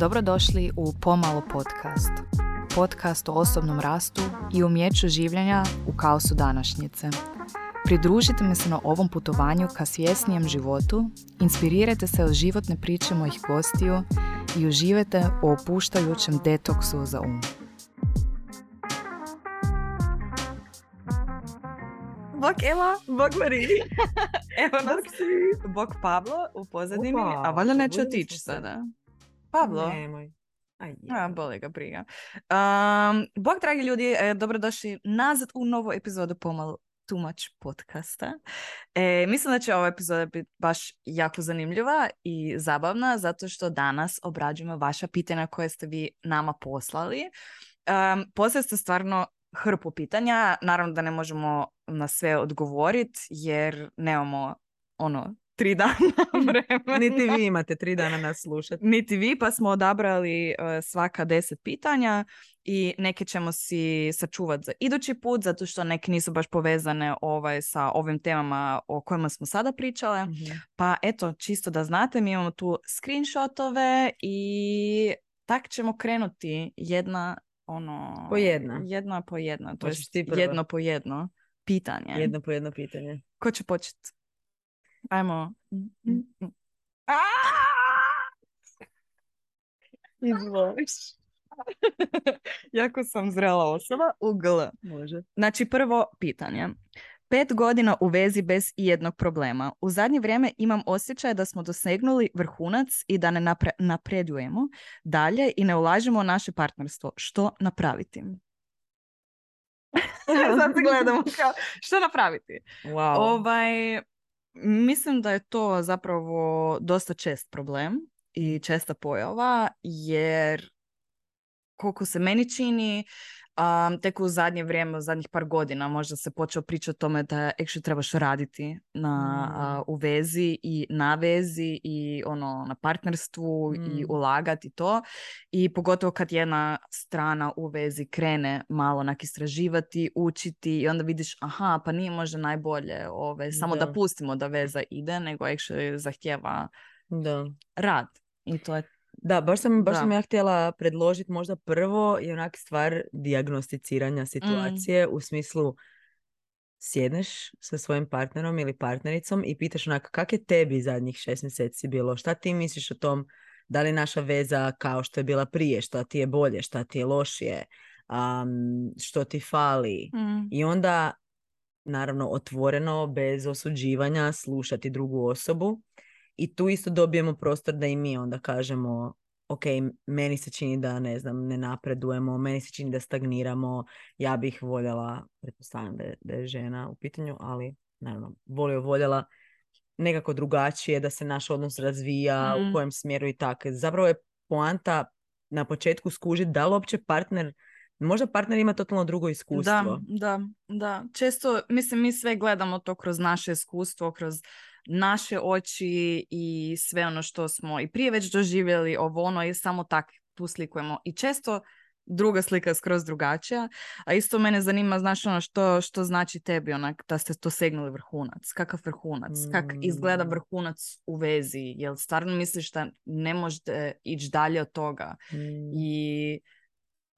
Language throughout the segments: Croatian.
Dobrodošli u Pomalo podcast. Podcast o osobnom rastu i umjeću življenja u kaosu današnjice. Pridružite mi se na ovom putovanju ka svjesnijem životu, inspirirajte se od životne priče mojih gostiju i uživajte u opuštajućem detoksu za um. Bok Ela, bok Mariji. Evo nas, Bok bok Pablo u pozadini, Opa, a valjda neće otići sada. Pablo, Nemoj. Aj, a, boli ga briga. Um, bok, dragi ljudi, e, dobrodošli nazad u novu epizodu Pomalo Too Much podcasta. E, mislim da će ova epizoda biti baš jako zanimljiva i zabavna, zato što danas obrađujemo vaša pitanja koje ste vi nama poslali. Um, poslali ste stvarno hrpu pitanja, naravno da ne možemo na sve odgovoriti, jer nemamo ono tri dana vremena. Niti vi imate tri dana nas slušati. Niti vi, pa smo odabrali e, svaka deset pitanja i neke ćemo si sačuvati za idući put, zato što neke nisu baš povezane ovaj, sa ovim temama o kojima smo sada pričale. Pa eto, čisto da znate, mi imamo tu screenshotove i tak ćemo krenuti jedna ono... Po jedna. Jedna po jedna, to prva? jedno po jedno pitanje. Jedno po jedno pitanje. Ko će početi? Ajmo. Izvoliš. jako sam zrela osoba. U G. Može. Znači, prvo pitanje. Pet godina u vezi bez ijednog problema. U zadnje vrijeme imam osjećaj da smo dosegnuli vrhunac i da ne napre- napredujemo dalje i ne ulažemo u naše partnerstvo. Što napraviti? Sad se gledamo kao, što napraviti? Wow. Ovaj, mislim da je to zapravo dosta čest problem i česta pojava, jer koliko se meni čini, um, tek u zadnje vrijeme, u zadnjih par godina možda se počeo pričati o tome da actually trebaš raditi na, Mm. a, u vezi i na vezi i ono na partnerstvu i Mm. ulagati to. I pogotovo kad jedna strana u vezi krene malo onak istraživati, učiti i onda vidiš aha, pa nije možda najbolje ove, samo da. Da. pustimo da veza ide, nego actually zahtjeva Da. rad. I to je Da, baš sam, baš Da. sam ja htjela predložiti možda prvo je onak stvar dijagnosticiranja situacije u smislu sjedneš sa svojim partnerom ili partnericom i pitaš onak kak je tebi zadnjih šest mjeseci bilo, šta ti misliš o tom, da li naša veza kao što je bila prije, šta ti je bolje, šta ti je lošije, am, što ti fali. Mm. I onda, naravno, otvoreno, bez osuđivanja, slušati drugu osobu. I tu isto dobijemo prostor da i mi onda kažemo, ok, meni se čini da, ne znam, ne napredujemo, meni se čini da stagniramo, ja bih voljela, pretpostavljam da je, da je žena u pitanju, ali, naravno, volio voljela nekako drugačije, da se naš odnos razvija, Mm. u kojem smjeru i tako. Zapravo je poanta na početku skužiti da li uopće partner, možda partner ima totalno drugo iskustvo. Da, da, da. Često, mislim, mi sve gledamo to kroz naše iskustvo, kroz naše oči i sve ono što smo i prije već doživjeli, ovo ono i samo tak tu slikujemo. I često druga slika je skroz drugačija, a isto mene zanima, znaš ono što, što znači tebi onak da ste to segnuli vrhunac, kakav vrhunac, kak izgleda Mm. vrhunac u vezi, jel stvarno misliš da ne možete ići dalje od toga? Mm. i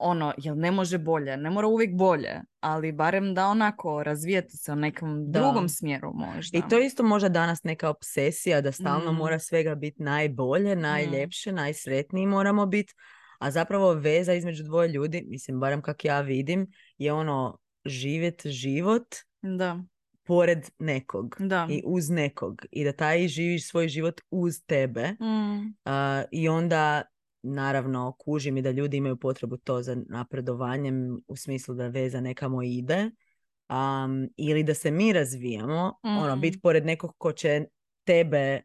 ono, jel ne može bolje, ne mora uvijek bolje, ali barem da onako razvijete se u nekom Da. drugom smjeru možda. I to je isto možda danas neka obsesija da stalno Mm. mora svega biti najbolje, najljepše, najsretniji moramo biti, a zapravo veza između dvoje ljudi, mislim barem kak ja vidim, je ono živjet život Da, pored nekog da. i uz nekog i da taj živiš svoj život uz tebe Mm, a, i onda naravno kužim i da ljudi imaju potrebu to za napredovanjem u smislu da veza nekamo ide am, ili da se mi razvijamo, ono, Mm. biti pored nekog ko će tebe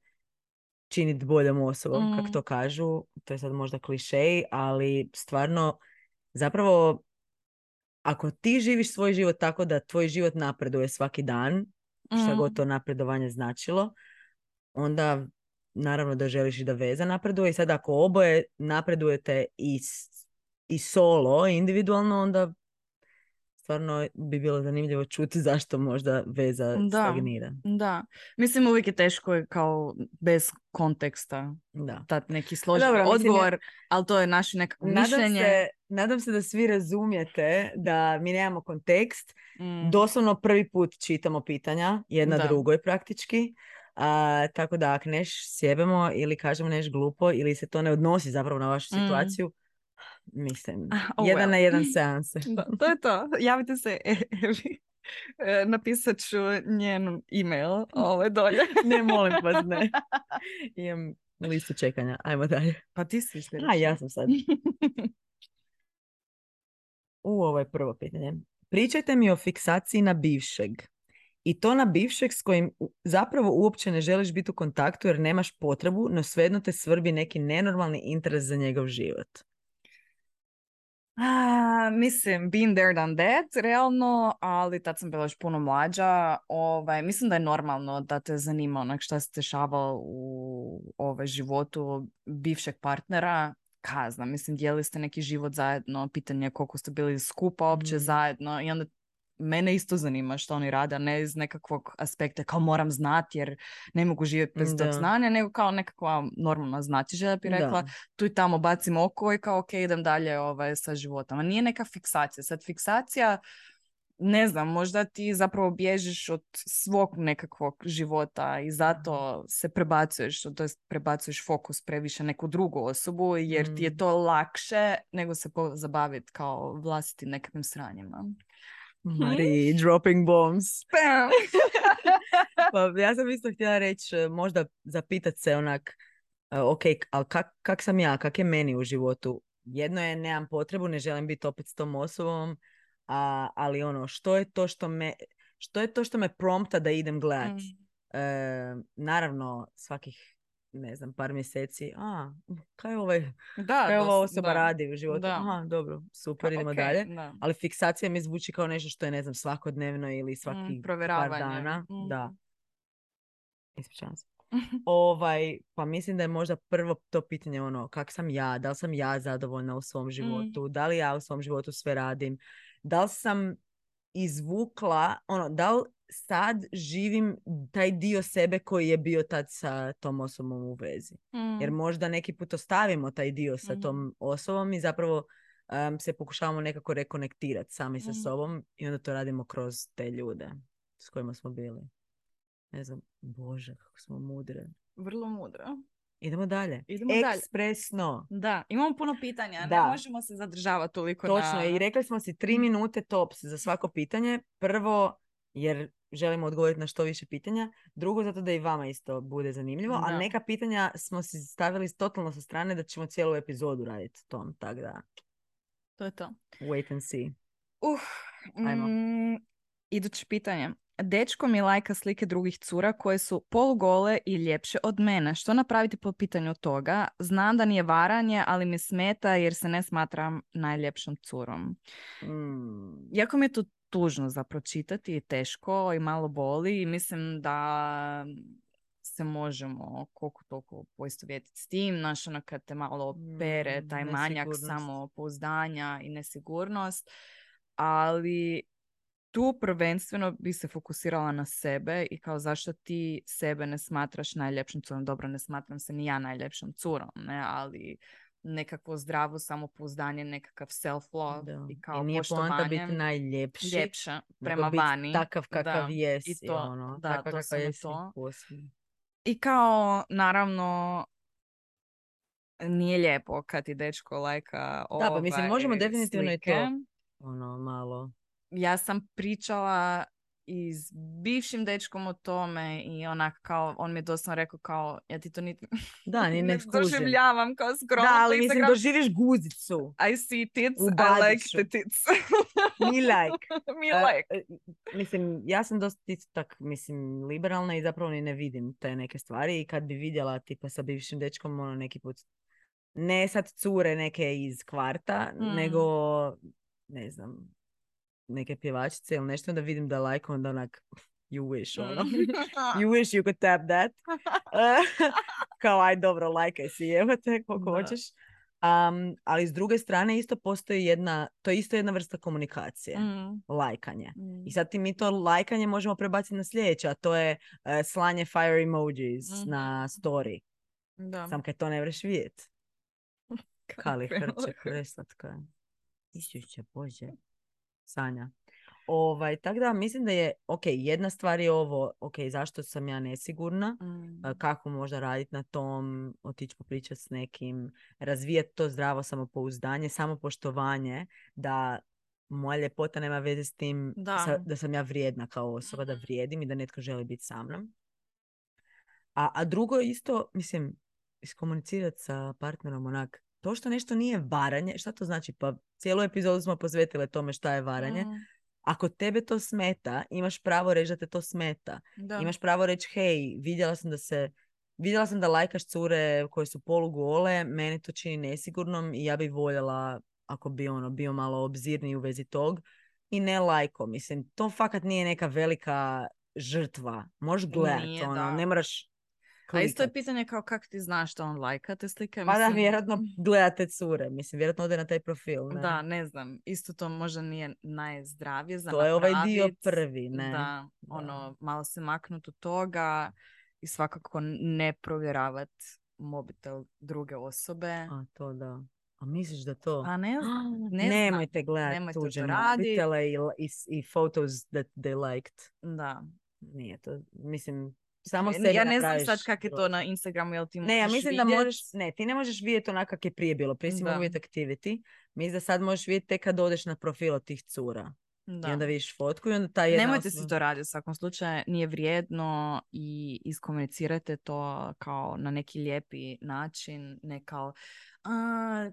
činiti boljom osobom, Mm. kako to kažu, to je sad možda klišej, ali stvarno zapravo ako ti živiš svoj život tako da tvoj život napreduje svaki dan, šta mm, god to napredovanje značilo, onda naravno da želiš i da veza napreduje i sad ako oboje napredujete i, i solo, individualno, onda stvarno bi bilo zanimljivo čuti zašto možda veza Da. stagnira. Da. Mislim, uvijek je teško je kao bez konteksta Da. dat neki složen Dobro, mislim, odgovor, ali to je naše nekako Nadam mišljenje. se, nadam se da svi razumijete da mi nemamo kontekst. Mm. Doslovno prvi put čitamo pitanja, jedna Da. drugoj praktički. A, tako da ako neš sjebemo ili kažemo neš glupo ili se to ne odnosi zapravo na vašu Mm. situaciju, mislim, Oh jedan well. na jedan seanse. Da, to je to. Javite se Evi. E, Napisat ću njen email ovaj dolje. ne, molim vas, ne. Imam listu čekanja. Ajmo dalje. Pa ti si A, ja sam sad. U, ovo je prvo pitanje. Pričajte mi o fiksaciji na bivšeg. I to na bivšeg s kojim zapravo uopće ne želiš biti u kontaktu jer nemaš potrebu, no svejedno te svrbi neki nenormalni interes za njegov život. A, mislim, been there, done that, realno, ali tad sam bila još puno mlađa. Ovaj, mislim da je normalno da te zanima onak šta se dešava u ovaj, životu bivšeg partnera. Kazna, mislim, dijeli ste neki život zajedno, pitanje je koliko ste bili skupa uopće Mm. zajedno i onda mene isto zanima što oni rade, a ne iz nekakvog aspekta kao moram znati jer ne mogu živjeti bez tog Da. znanja, nego kao nekakva normalna znatiželja bi rekla Da. tu i tamo bacim oko i kao ok, idem dalje ovaj, sa životom. A nije neka fiksacija. Sad fiksacija, ne znam, možda ti zapravo bježiš od svog nekakvog života i zato se prebacuješ, to jest prebacuješ fokus previše neku drugu osobu jer ti je Mm. to lakše nego se zabaviti kao vlastitim nekakvim sranjima. Mari, dropping bombs. Pa ja sam isto htjela reći, e, možda zapitat se onak, e, ok, ali kak, kak sam ja, kak je meni u životu? Jedno je, nemam potrebu, ne želim biti opet s tom osobom, a, ali ono, što je to što me, što je to što me prompta da idem gledat? Mm. E, naravno, svakih, ne znam, par mjeseci, a, kaj je ovaj, Da, kaj ova osoba da. radi u životu? Da. Aha, dobro, super, idemo Ok, dalje. da. Ali fiksacija mi zvuči kao nešto što je, ne znam, svakodnevno ili Mm, svaki par provjeravanje. dana. Mm. Da. Ispričavam se. Ovaj, pa mislim da je možda prvo to pitanje ono, kak sam ja, da li sam ja zadovoljna u Mm. svom životu, da li ja u svom životu sve radim, da li sam izvukla, ono, da li sad živim taj dio sebe koji je bio tad sa tom osobom u vezi. Jer Mm. možda neki put ostavimo taj dio sa Mhm. tom osobom i zapravo em, se pokušavamo nekako rekonektirati sami sa Mhm. sobom i onda to radimo kroz te ljude s kojima smo bili. Ne znam, bože, kako smo mudre. Vrlo mudro. Idemo dalje. Idemo dalje. Ekspresno. Da, imamo puno pitanja, ne Da. možemo se zadržavati toliko Točno na... I rekli smo si tri minute tops za svako pitanje. Prvo, jer želimo odgovoriti na što više pitanja. Drugo, zato da i vama isto bude zanimljivo. A Da. neka pitanja smo si stavili totalno sa strane da ćemo cijelu epizodu raditi tom. Tako da, To je to. wait and see. Uh, Ajmo. mm, iduće pitanje. Dečko mi lajka slike drugih cura koje su polugole i ljepše od mene. Što napraviti po pitanju toga? Znam da nije varanje, ali mi smeta jer se ne smatram najljepšom curom. Mm. Jako mi je to tužno za pročitati i teško i malo boli i mislim da se možemo koliko toliko poistovjetiti s tim. Znaš, ono kad te malo pere Mm, taj manjak samopouzdanja i nesigurnost. Ali tu prvenstveno bi se fokusirala na sebe i kao zašto ti sebe ne smatraš najljepšom curom. Dobro, ne smatram se ni ja najljepšom curom, ne, ali nekakvo zdravo samopouzdanje, nekakav self-love Da. i kao I nije poštovanje biti najljepši. ljepše nego prema biti vani. Takav kakav Da. jesi. I to, ono, da, takva kakva doslovno jesi, to. I kao, naravno, nije lijepo kad ti dečko lajka Da, pa mislim, možemo ovaj, definitivno i to. slike. Ono, malo. Ja sam pričala i s bivšim dečkom o tome i onak kao, on mi je doslovno rekao kao, ja ti to niti Da, ni ne doživljavam kao skroz. Da, ali mislim, doživiš guzicu. I see tits, I like the tits. Me like. Me like. e, mislim, ja sam dosta tak, mislim, liberalna i zapravo ni ne vidim te neke stvari i kad bi vidjela tipa sa bivšim dečkom, ono neki put, ne sad cure neke iz kvarta, Mm. nego, ne znam, neke pjevačice ili nešto, onda vidim da like, onda onak, you wish, ono. Mm. you wish you could tap that. E, Kao, aj dobro, lajkaj si, evo te, koliko Da. hoćeš. Am, ali s druge strane isto postoji jedna, to je isto jedna vrsta komunikacije, Mm, lajkanje. mm. I sad ti mi to lajkanje možemo prebaciti na sljedeće, a to je e, slanje fire emojis Mhm. na story. Da. Sam kad to ne vreš vidjet. Kali hrče, lako. preslatka. je. Isuće, Bože. Sanja. Ovaj, tako da mislim da je, ok, jedna stvar je ovo, ok, zašto sam ja nesigurna, Mm. kako možda raditi na tom, otići popričati s nekim, razvijati to zdravo samopouzdanje, samopoštovanje, da moja ljepota nema veze s tim Da. sa- da sam ja vrijedna kao osoba, da Mhm. vrijedim i da netko želi biti sa mnom. A, a drugo je isto, mislim, iskomunicirati sa partnerom onak, to što nešto nije varanje, šta to znači? Pa cijelu epizodu smo posvetile tome šta je varanje. Mm, Ako tebe to smeta, imaš pravo reći da te to smeta. Da. Imaš pravo reći, hej, vidjela sam da se Vidjela sam da lajkaš cure koje su polugole, meni to čini nesigurnom i ja bi voljela ako bi ono bio malo obzirniji u vezi tog i ne lajko. Mislim, to fakat nije neka velika žrtva. Možeš gledat, Nije, ono, da. ne moraš A isto je klikat. pitanje kao kako ti znaš da on lajka te slike. Pa da, mislim- vjerojatno gledate cure. Mislim, vjerojatno ode na taj profil. Ne? Da, ne znam. Isto to možda nije najzdravije za to je ovaj dio napravit. prvi, ne? Da, Da. ono, malo se maknut od toga i svakako ne provjeravat mobitel druge osobe. A to da. A misliš da to? Pa ne znam, ne. Nemojte gledati tuđe mobitele i, i, i photos that they liked. Da. Nije to, mislim, samo E, sebi ja ne znam sad kak je to na Instagramu, jel ti Ne, ja mislim da vidjet? možeš, ne, ti ne možeš vidjeti onak kak je prije bilo. Prije si Da. mogu vidjeti activity. Mislim da sad možeš vidjeti tek kad odeš na profil od tih cura. Da. I onda vidiš fotku i onda ta jedna Nemojte osoba- si to raditi u svakom slučaju, nije vrijedno i iskomunicirajte to kao na neki lijepi način, ne kao a,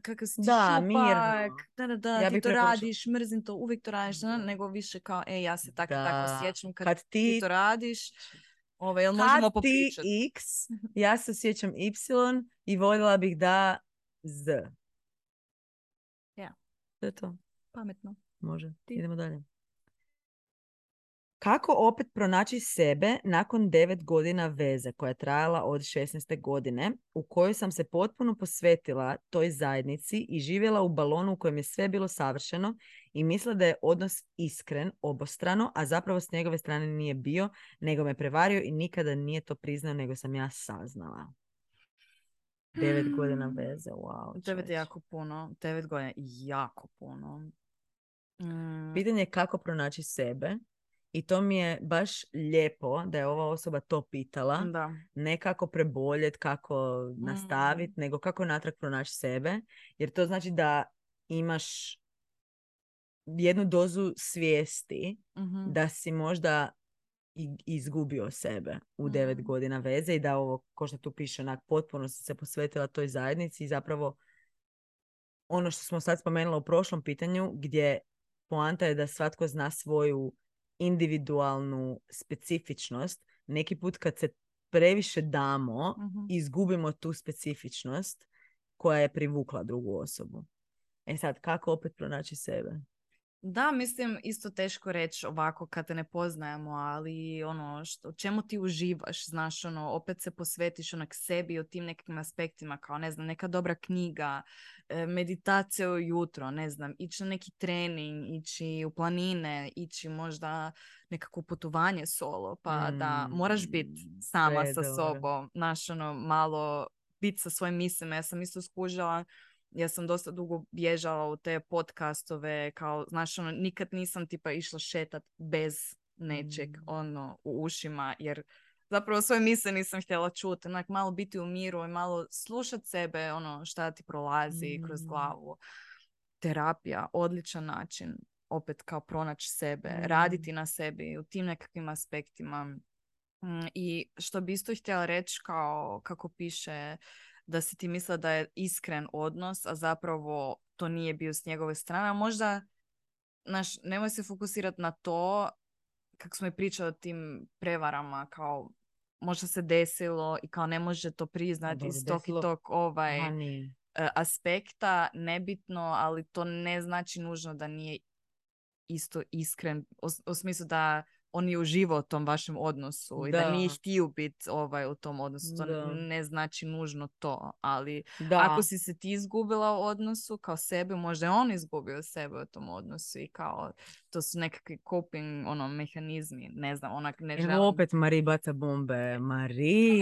kakav si ti Da, šupak, da, da, da, Ja ti to radiš, mrzim to, uvijek to radiš, da, nego više kao, e, ja se tako i tako Da. osjećam kad, Kad ti ti, to radiš, Ove, jel možemo ti popričati? x, ja se osjećam y i voljela bih da z. Ja. To je to. Pametno. Može. Ti. Idemo dalje. Kako opet pronaći sebe nakon devet godina veze koja je trajala od 16. godine u kojoj sam se potpuno posvetila toj zajednici i živjela u balonu u kojem je sve bilo savršeno i mislila da je odnos iskren, obostrano, a zapravo s njegove strane nije bio, nego me prevario i nikada nije to priznao, nego sam ja saznala. Devet godina veze, wow. Devet je jako puno. Devet godina je jako puno. Mm, Pitanje je kako pronaći sebe i to mi je baš lijepo da je ova osoba to pitala. da. Ne kako preboljet, kako nastaviti, nego kako natrag pronaći sebe. Jer to znači da imaš jednu dozu svijesti Mhm. da si možda i- izgubio sebe u devet Mhm. godina veze i da ovo, ko što tu piše, onak, potpuno si se posvetila toj zajednici i zapravo ono što smo sad spomenula u prošlom pitanju, gdje poanta je da svatko zna svoju individualnu specifičnost. Neki put kad se previše damo, Mhm. izgubimo tu specifičnost koja je privukla drugu osobu. E sad, kako opet pronaći sebe? Da, mislim, isto teško reći ovako kad te ne poznajemo, ali ono, što, čemu ti uživaš, znaš, ono, opet se posvetiš onak sebi o tim nekim aspektima, kao, ne znam, neka dobra knjiga, e, meditacija ujutro, ne znam, ići na neki trening, ići u planine, ići možda nekako putovanje solo, pa da moraš biti Mm, sama sa sobom, znaš, ono, malo biti sa svojim mislima. Ja sam isto skužila ja sam dosta dugo bježala u te podcastove, kao, znaš, ono, nikad nisam tipa išla šetat bez nečeg, Mm. ono, u ušima, jer zapravo svoje misle nisam htjela čuti, onak, malo biti u miru i malo slušat sebe, ono, šta ti prolazi kroz Mm. glavu. Terapija, odličan način, opet kao pronaći sebe, Mm. raditi na sebi u tim nekakvim aspektima. Mm, I što bi isto htjela reći kao kako piše da si ti mislila da je iskren odnos, a zapravo to nije bio s njegove strane. A možda, znaš, nemoj se fokusirati na to, kako smo i pričali o tim prevarama, kao možda se desilo i kao ne može to priznati iz tog i tog ovaj, e, aspekta, nebitno, ali to ne znači nužno da nije isto iskren, u smislu da on je uživao u tom vašem odnosu i da Da. nije htio biti ovaj, u tom odnosu. To Da. ne znači nužno to, ali Da. ako si se ti izgubila u odnosu kao sebe, možda je on izgubio sebe u tom odnosu i kao to su nekakvi coping ono, mehanizmi, ne znam, onak ne želim... Evo opet Mari baca bombe. Mari,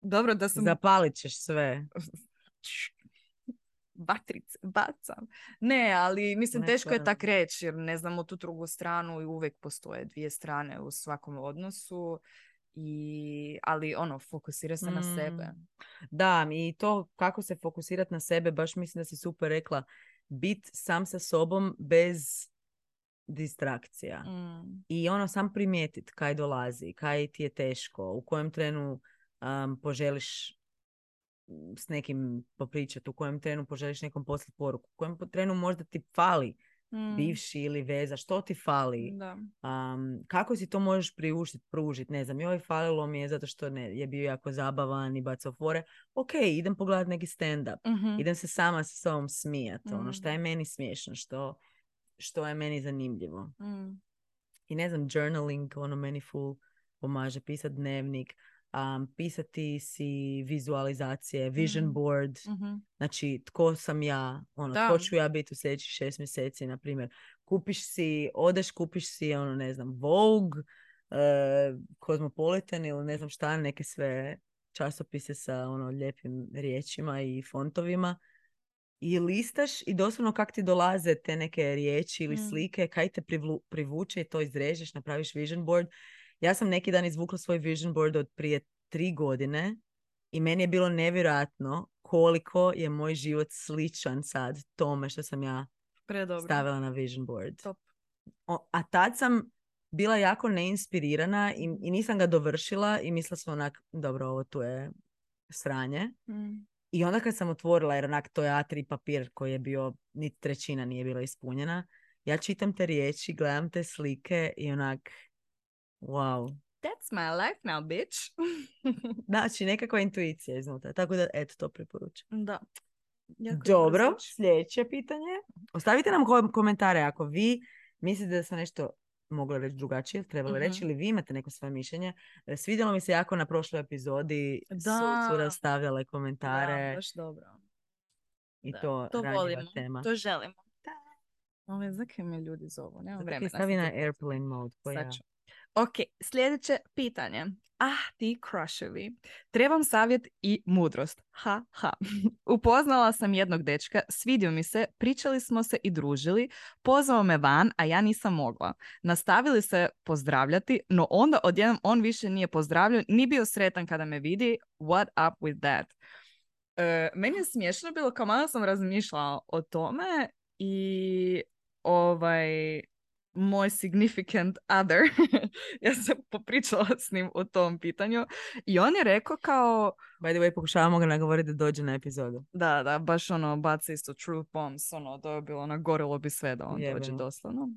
Dobro da sam zapalit ćeš sve. batrice, bacam. Ne, ali mislim Ne, teško je tak reći jer ne znamo tu drugu stranu i uvijek postoje dvije strane u svakom odnosu. I, ali ono, fokusira se na sebe. Mm. Da, i to kako se fokusirati na sebe, baš mislim da si super rekla, bit sam sa sobom bez distrakcija. Mm. I ono sam primijetit kaj dolazi, kaj ti je teško, u kojem trenu um, poželiš mm, s nekim popričati, u kojem trenu poželiš nekom poslati poruku, u kojem trenu možda ti fali Mm. bivši ili veza, što ti fali, Da. um, kako si to možeš priuštiti, pružiti, ne znam, joj falilo mi je zato što ne, je bio jako zabavan i bacao fore, ok, idem pogledat neki stand-up, Mhm. idem se sama sa sobom smijat, ono, šta je Mm. meni smiješno, što, što je meni zanimljivo. Mm. I ne znam, journaling, ono meni full pomaže, pisat dnevnik, um, pisati si vizualizacije, vision Mhm. board, Mhm. znači tko sam ja, ono, Da. tko ću ja biti u sljedećih šest mjeseci, na primjer. Kupiš si, odeš, kupiš si, ono, ne znam, Vogue, uh, Cosmopolitan ili ne znam šta, neke sve časopise sa ono lijepim riječima i fontovima i listaš i doslovno kak ti dolaze te neke riječi ili Mm. slike, kaj te privlu- privuče i to izrežeš, napraviš vision board. Ja sam neki dan izvukla svoj vision board od prije tri godine i meni je bilo nevjerojatno koliko je moj život sličan sad tome što sam ja Predobro. stavila na vision board. Top. O- a tad sam bila jako neinspirirana i, i nisam ga dovršila i mislila sam onak, dobro, ovo tu je sranje. Mm. I onda kad sam otvorila, jer onak to je A3 papir koji je bio, niti trećina nije bila ispunjena, ja čitam te riječi, gledam te slike i onak, wow. That's my life now, bitch. Znači, nekakva intuicija iznutra. Tako da, eto, to preporučujem. da. Jako Dobro, sljedeće pitanje. Ostavite nam ko- komentare ako vi mislite da sam nešto mogla reći drugačije, trebala Mhm. reći ili vi imate neko svoje mišljenje. E, Svidjelo mi se jako na prošloj epizodi Da. su cure stavljale komentare Da, baš dobro. i Da, to, to volimo, tema. to želimo. Ove, zakaj me ljudi zovu? Nema Zato vremena. stavi na airplane mode. ja. Sad ću. Ok, sljedeće pitanje. Ah, ti crushevi. Trebam savjet i mudrost. Ha, ha. Upoznala sam jednog dečka, svidio mi se, pričali smo se i družili, pozvao me van, a ja nisam mogla. Nastavili se pozdravljati, no onda odjednom on više nije pozdravljao, ni bio sretan kada me vidi. What up with that? E, meni je smiješno bilo, kao malo sam razmišljala o tome i ovaj moj significant other, ja sam popričala s njim o tom pitanju i on je rekao kao, By the way, pokušavamo ga nagovoriti da dođe na epizodu. da, da, baš ono, baca isto truth bombs, ono, to je bilo, ono, gorilo bi sve da on dođe Jebeno. doslovno.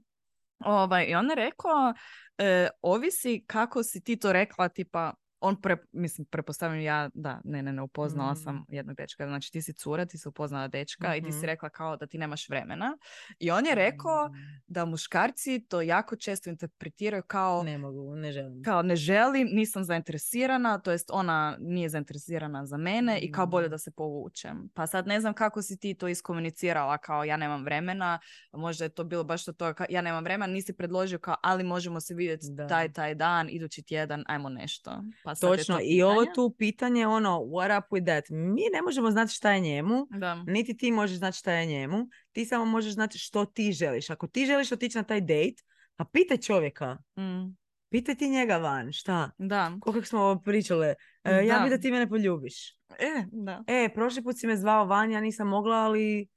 Ovaj, I on je rekao, e, ovisi kako si ti to rekla, tipa, on, pre, mislim, prepostavljam ja, da, ne, ne, ne, upoznala Mm. sam jednog dečka, znači ti si cura, ti si upoznala dečka i ti si Mhm. rekla kao da ti nemaš vremena. I on je rekao da muškarci to jako često interpretiraju kao Ne mogu, ne želim. kao ne želim, nisam zainteresirana, to jest ona nije zainteresirana za mene i kao bolje Mm. da se povučem. Pa sad ne znam kako si ti to iskomunicirala kao ja nemam vremena, možda je to bilo baš to, to ja nemam vremena, nisi predložio kao ali možemo se vidjeti Da. taj taj dan, idući tjedan, ajmo nešto. Pa sad je Točno, to i ovo tu pitanje, ono, what up with that? Mi ne možemo znati šta je njemu, Da. niti ti možeš znati šta je njemu, ti samo možeš znati što ti želiš. Ako ti želiš otići na taj date, pa pitaj čovjeka, Mm, pitaj ti njega van, šta? da. Ko kako smo ovo pričale, e, ja bi da ti mene poljubiš. E, da. E, prošli put si me zvao van, ja nisam mogla, ali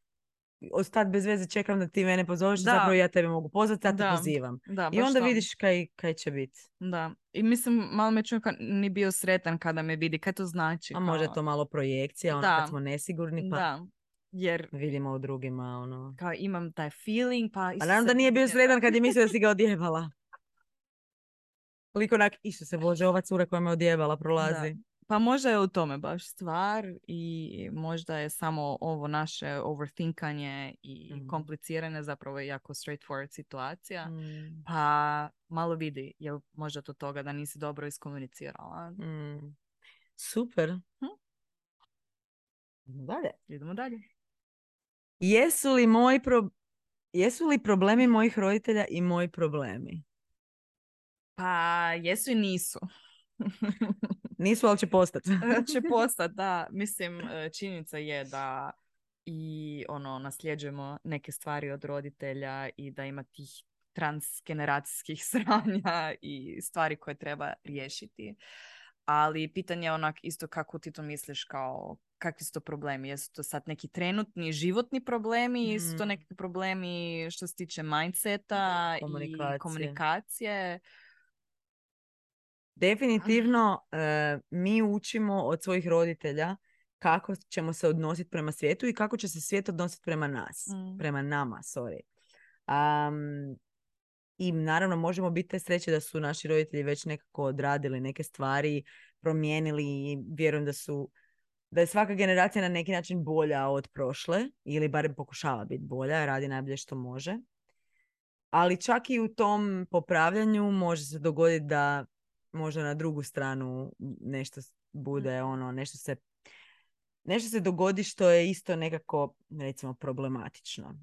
od tad bez veze čekam da ti mene pozoveš, Da. zapravo ja tebe mogu pozvati, ja te Da. pozivam. Da, I onda to. vidiš kaj, kaj će biti. Da. I mislim, malo me kao ni bio sretan kada me vidi. Kaj to znači? A možda Kao- to malo projekcija, ono Da. kad smo nesigurni, pa Da. Jer vidimo u drugima, ono... kao imam taj feeling, pa... Pa naravno da nije bio sretan kad je mislio da si ga odjebala. Koliko onak, išto se bože, ova cura koja me odjebala prolazi. Pa možda je u tome baš stvar i možda je samo ovo naše overthinkanje i Mhm. kompliciranje zapravo je jako straightforward situacija. Mm. Pa malo vidi, je možda to toga da nisi dobro iskomunicirala. Mm. Super. Hm? Idemo Dalje. Idemo dalje. Jesu li moji pro... Jesu li problemi mojih roditelja i moji problemi? Pa jesu i nisu. Nisu, ali će postati. će postati, da. Mislim, e, činjenica je da i ono, nasljeđujemo neke stvari od roditelja i da ima tih transgeneracijskih sranja i stvari koje treba riješiti. Ali pitanje je onak isto kako ti to misliš kao kakvi su to problemi? Jesu to sad neki trenutni životni problemi? Jesu to Mm. neki problemi što se tiče mindseta Komunikacije. i komunikacije? Definitivno e, mi učimo od svojih roditelja kako ćemo se odnositi prema svijetu i kako će se svijet odnositi prema nas. Mm. Prema nama, sorry. Am, I naravno možemo biti te sreće da su naši roditelji već nekako odradili neke stvari, promijenili i vjerujem da su da je svaka generacija na neki način bolja od prošle ili barem pokušava biti bolja, radi najbolje što može. Ali čak i u tom popravljanju može se dogoditi da možda na drugu stranu nešto s- bude ono, nešto se nešto se dogodi što je isto nekako recimo problematično.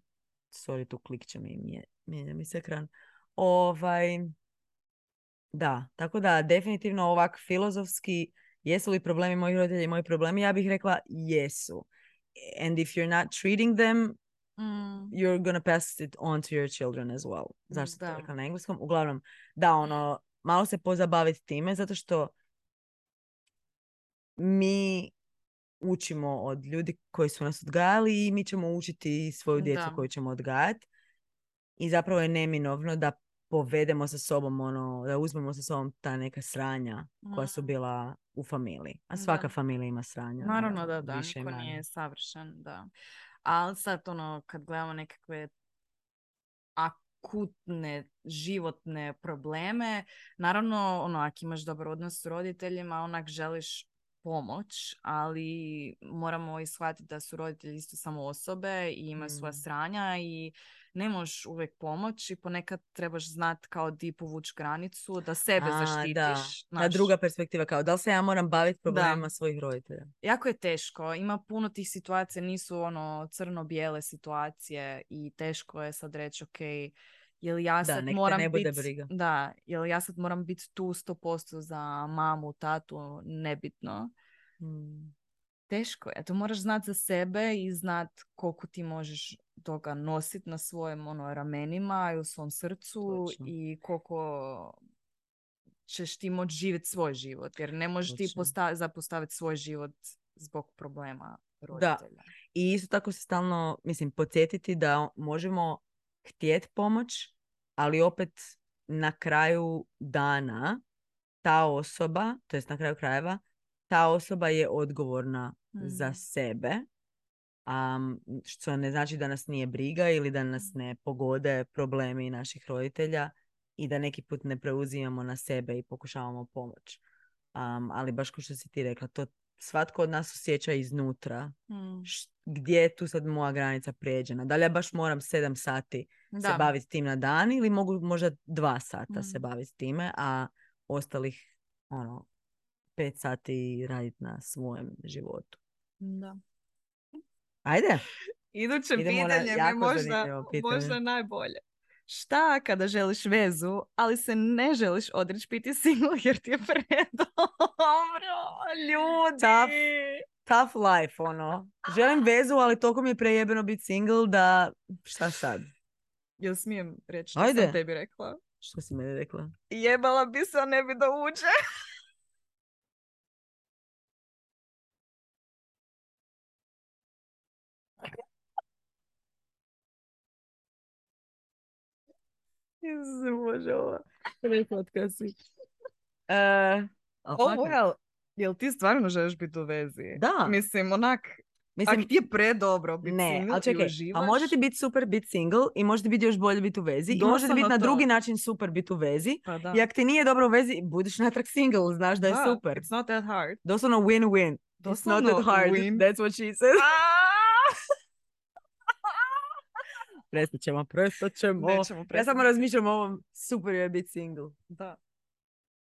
Sorry, tu klikće mi, mije- mijenja mi se ekran. Ovaj, da, tako da definitivno ovak filozofski jesu li problemi mojih roditelja i moji problemi, ja bih rekla jesu. And if you're not treating them, Mm. you're gonna pass it on to your children as well. Zašto sam Da. to rekla na engleskom? Uglavnom, da, ono, malo se pozabaviti time, zato što mi učimo od ljudi koji su nas odgajali i mi ćemo učiti svoju djecu Da. koju ćemo odgajati. I zapravo je neminovno da povedemo sa sobom ono, da uzmemo sa sobom ta neka sranja koja su Mm. bila u familiji. A svaka Da. familija ima sranja. Naravno da, da, više niko nije savršen, da. Ali sad, ono, kad gledamo nekakve akutne životne probleme, naravno, ono, ako imaš dobar odnos s roditeljima, onak želiš pomoć, ali moramo i shvatiti da su roditelji isto samo osobe i imaju svoja Mm. sranja i ne možeš uvijek pomoći, ponekad trebaš znat kao di povući granicu, da sebe A, zaštitiš. Da. Ta znaš. druga perspektiva kao da li se ja moram baviti problemima svojih roditelja. jako je teško. Ima puno tih situacija, nisu ono crno-bijele situacije i teško je sad reći, ok, jel ja Da, sad nek te moram ne bude briga. da, jel ja sad moram biti tu 100% za mamu, tatu, nebitno. Mm. Teško je. To moraš znat za sebe i znat koliko ti možeš toga nositi na svojim ono, ramenima i u svom srcu Točno. i koliko ćeš ti moći živjeti svoj život. Jer ne možeš ti Točno. posta- zapostaviti svoj život zbog problema roditelja. I isto tako se stalno, mislim, podsjetiti da možemo htjet pomoć, ali opet na kraju dana ta osoba, to jest na kraju krajeva, ta osoba je odgovorna za Mm. sebe, am, što ne znači da nas nije briga ili da nas ne pogode problemi naših roditelja i da neki put ne preuzimamo na sebe i pokušavamo pomoć. Am, ali baš kao što si ti rekla, to svatko od nas osjeća iznutra Mm. gdje je tu sad moja granica prijeđena. Da li ja baš moram sedam sati se Da. baviti tim na dan ili mogu možda dva sata se Mm. baviti time, a ostalih ono, pet sati raditi na svojem životu. Da. Ajde. Iduće Idemo na pitanje mi je možda, možda najbolje. Šta kada želiš vezu, ali se ne želiš odreći biti single jer ti je predobro? Ljudi! Tough. Tough life, ono. Želim vezu, ali toliko mi je prejebeno biti single da šta sad? Jel smijem reći što Ajde. sam tebi rekla? Što si meni rekla? Jebala bi se, a ne bi da uđe. Isuse Bože, ovo. Si. E, Oh, well. Jel ti stvarno želiš biti u vezi? Da. Mislim, onak, Mislim, Ak ti je predobro biti ne, single ali i čekaj, uživaš, a može ti biti super biti single i može ti biti još bolje biti u vezi i može ti biti na to. drugi način super biti u vezi. Pa da. I ako ti nije dobro u vezi, budiš natrag single, znaš da je super. It's not that hard. Doslovno win-win. It's not that hard. win. That's what she said. Prestat ćemo, prestat ćemo. Nećemo Ja prestati. samo razmišljam o ovom, super je biti single. Da.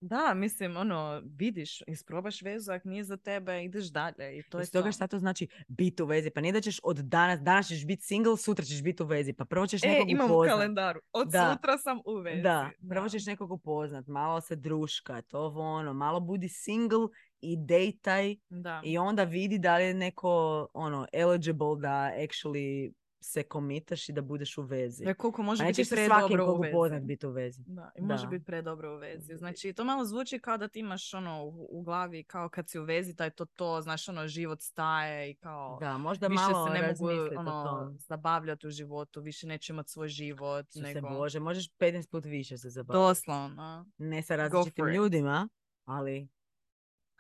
Da, mislim, ono, vidiš, isprobaš vezu, ako nije za tebe, ideš dalje i to je Iz toga to. šta to znači biti u vezi? Pa nije da ćeš od danas, danas ćeš biti single, sutra ćeš biti u vezi. Pa prvo ćeš E, nekog imam u upoznat. kalendaru. Od Da. sutra sam u vezi. Da, prvo ćeš nekog upoznat, malo se druškat, ovo ono, malo budi single i dejtaj Da. i onda vidi da li je neko ono eligible da actually se komitaš i da budeš u vezi. Jer koliko može biti se predobro u vezi. upoznat biti u vezi. Da, i može Da. biti predobro u vezi. Znači, to malo zvuči kao da ti imaš ono u, u glavi, kao kad si u vezi, taj to to, znaš, ono, život staje i kao Da, možda više malo se ne mogu ono, zabavljati u životu, više neće imati svoj život, Suse nego Bože, možeš 15 put više se zabaviti. doslovno. Ne sa različitim ljudima, ali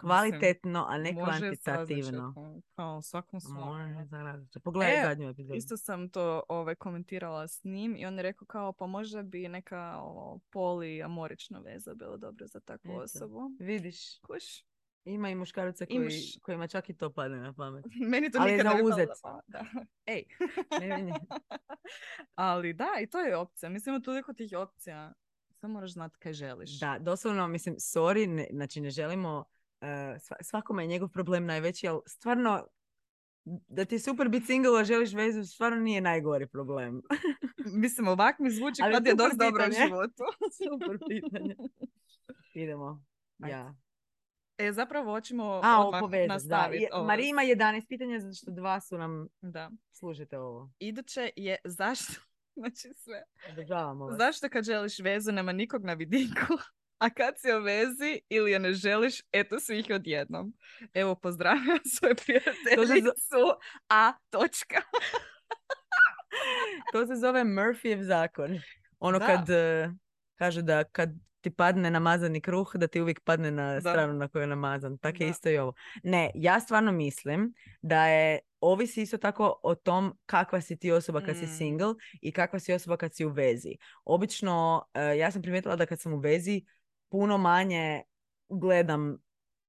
kvalitetno, a ne Može kvantitativno. Kao u svakom svom. Za različito. Pogledaj E, zadnju epizodu. Isto sam to ovaj, komentirala s njim i on je rekao kao pa možda bi neka ovo, poliamorična veza bila dobra za takvu Eto. osobu. Vidiš, Kuš? ima i muškaraca koji, Imaš- kojima čak i to padne na pamet. Meni to Ali nikad ne Da. Ej. Ne. Ali da, i to je opcija. Mislim, toliko tih opcija. Samo moraš znati kaj želiš. Da, doslovno, mislim, sorry, ne, znači ne želimo, uh, svakome je njegov problem najveći, ali stvarno, da ti je super biti single, a želiš vezu, stvarno nije najgori problem. Mislim, ovak mi zvuči kad je dosta dobro u životu. super pitanje. Idemo. Ja. E, zapravo hoćemo A, odmah nastaviti. Je-. Marija ima 11 pitanja, zato što dva su nam, Da. slušajte ovo, Iduće je zašto, znači sve. vas. Zašto kad želiš vezu nema nikog na vidiku, a kad si u vezi ili je ne želiš, eto svih odjednom. Evo, pozdravljam svoju prijateljicu, a točka. To se zove Murphyjev zakon. Ono Da. kad e, kaže da kad ti padne namazani kruh, da ti uvijek padne na Da. stranu na kojoj je namazan. Tako je Da. isto i ovo. Ne, ja stvarno mislim da je, ovisi isto tako o tom kakva si ti osoba kad si Mm. single i kakva si osoba kad si u vezi. Obično, e, ja sam primijetila da kad sam u vezi, puno manje gledam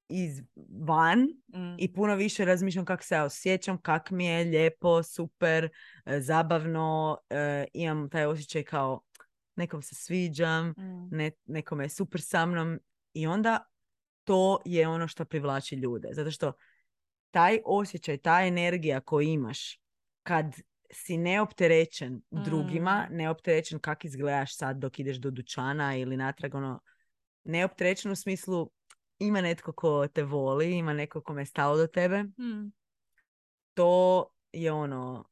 iz van Mm. i puno više razmišljam kako se ja osjećam, kak mi je lijepo, super, e, zabavno, e, imam taj osjećaj kao nekom se sviđam, Mm. ne, nekome je super sa mnom i onda to je ono što privlači ljude. Zato što taj osjećaj, ta energija koju imaš kad si neopterećen drugima, Mm. neopterećen kak izgledaš sad dok ideš do dućana ili natrag, ono, neopterećen u smislu ima netko ko te voli, ima neko kome je stalo do tebe, Mm. to je ono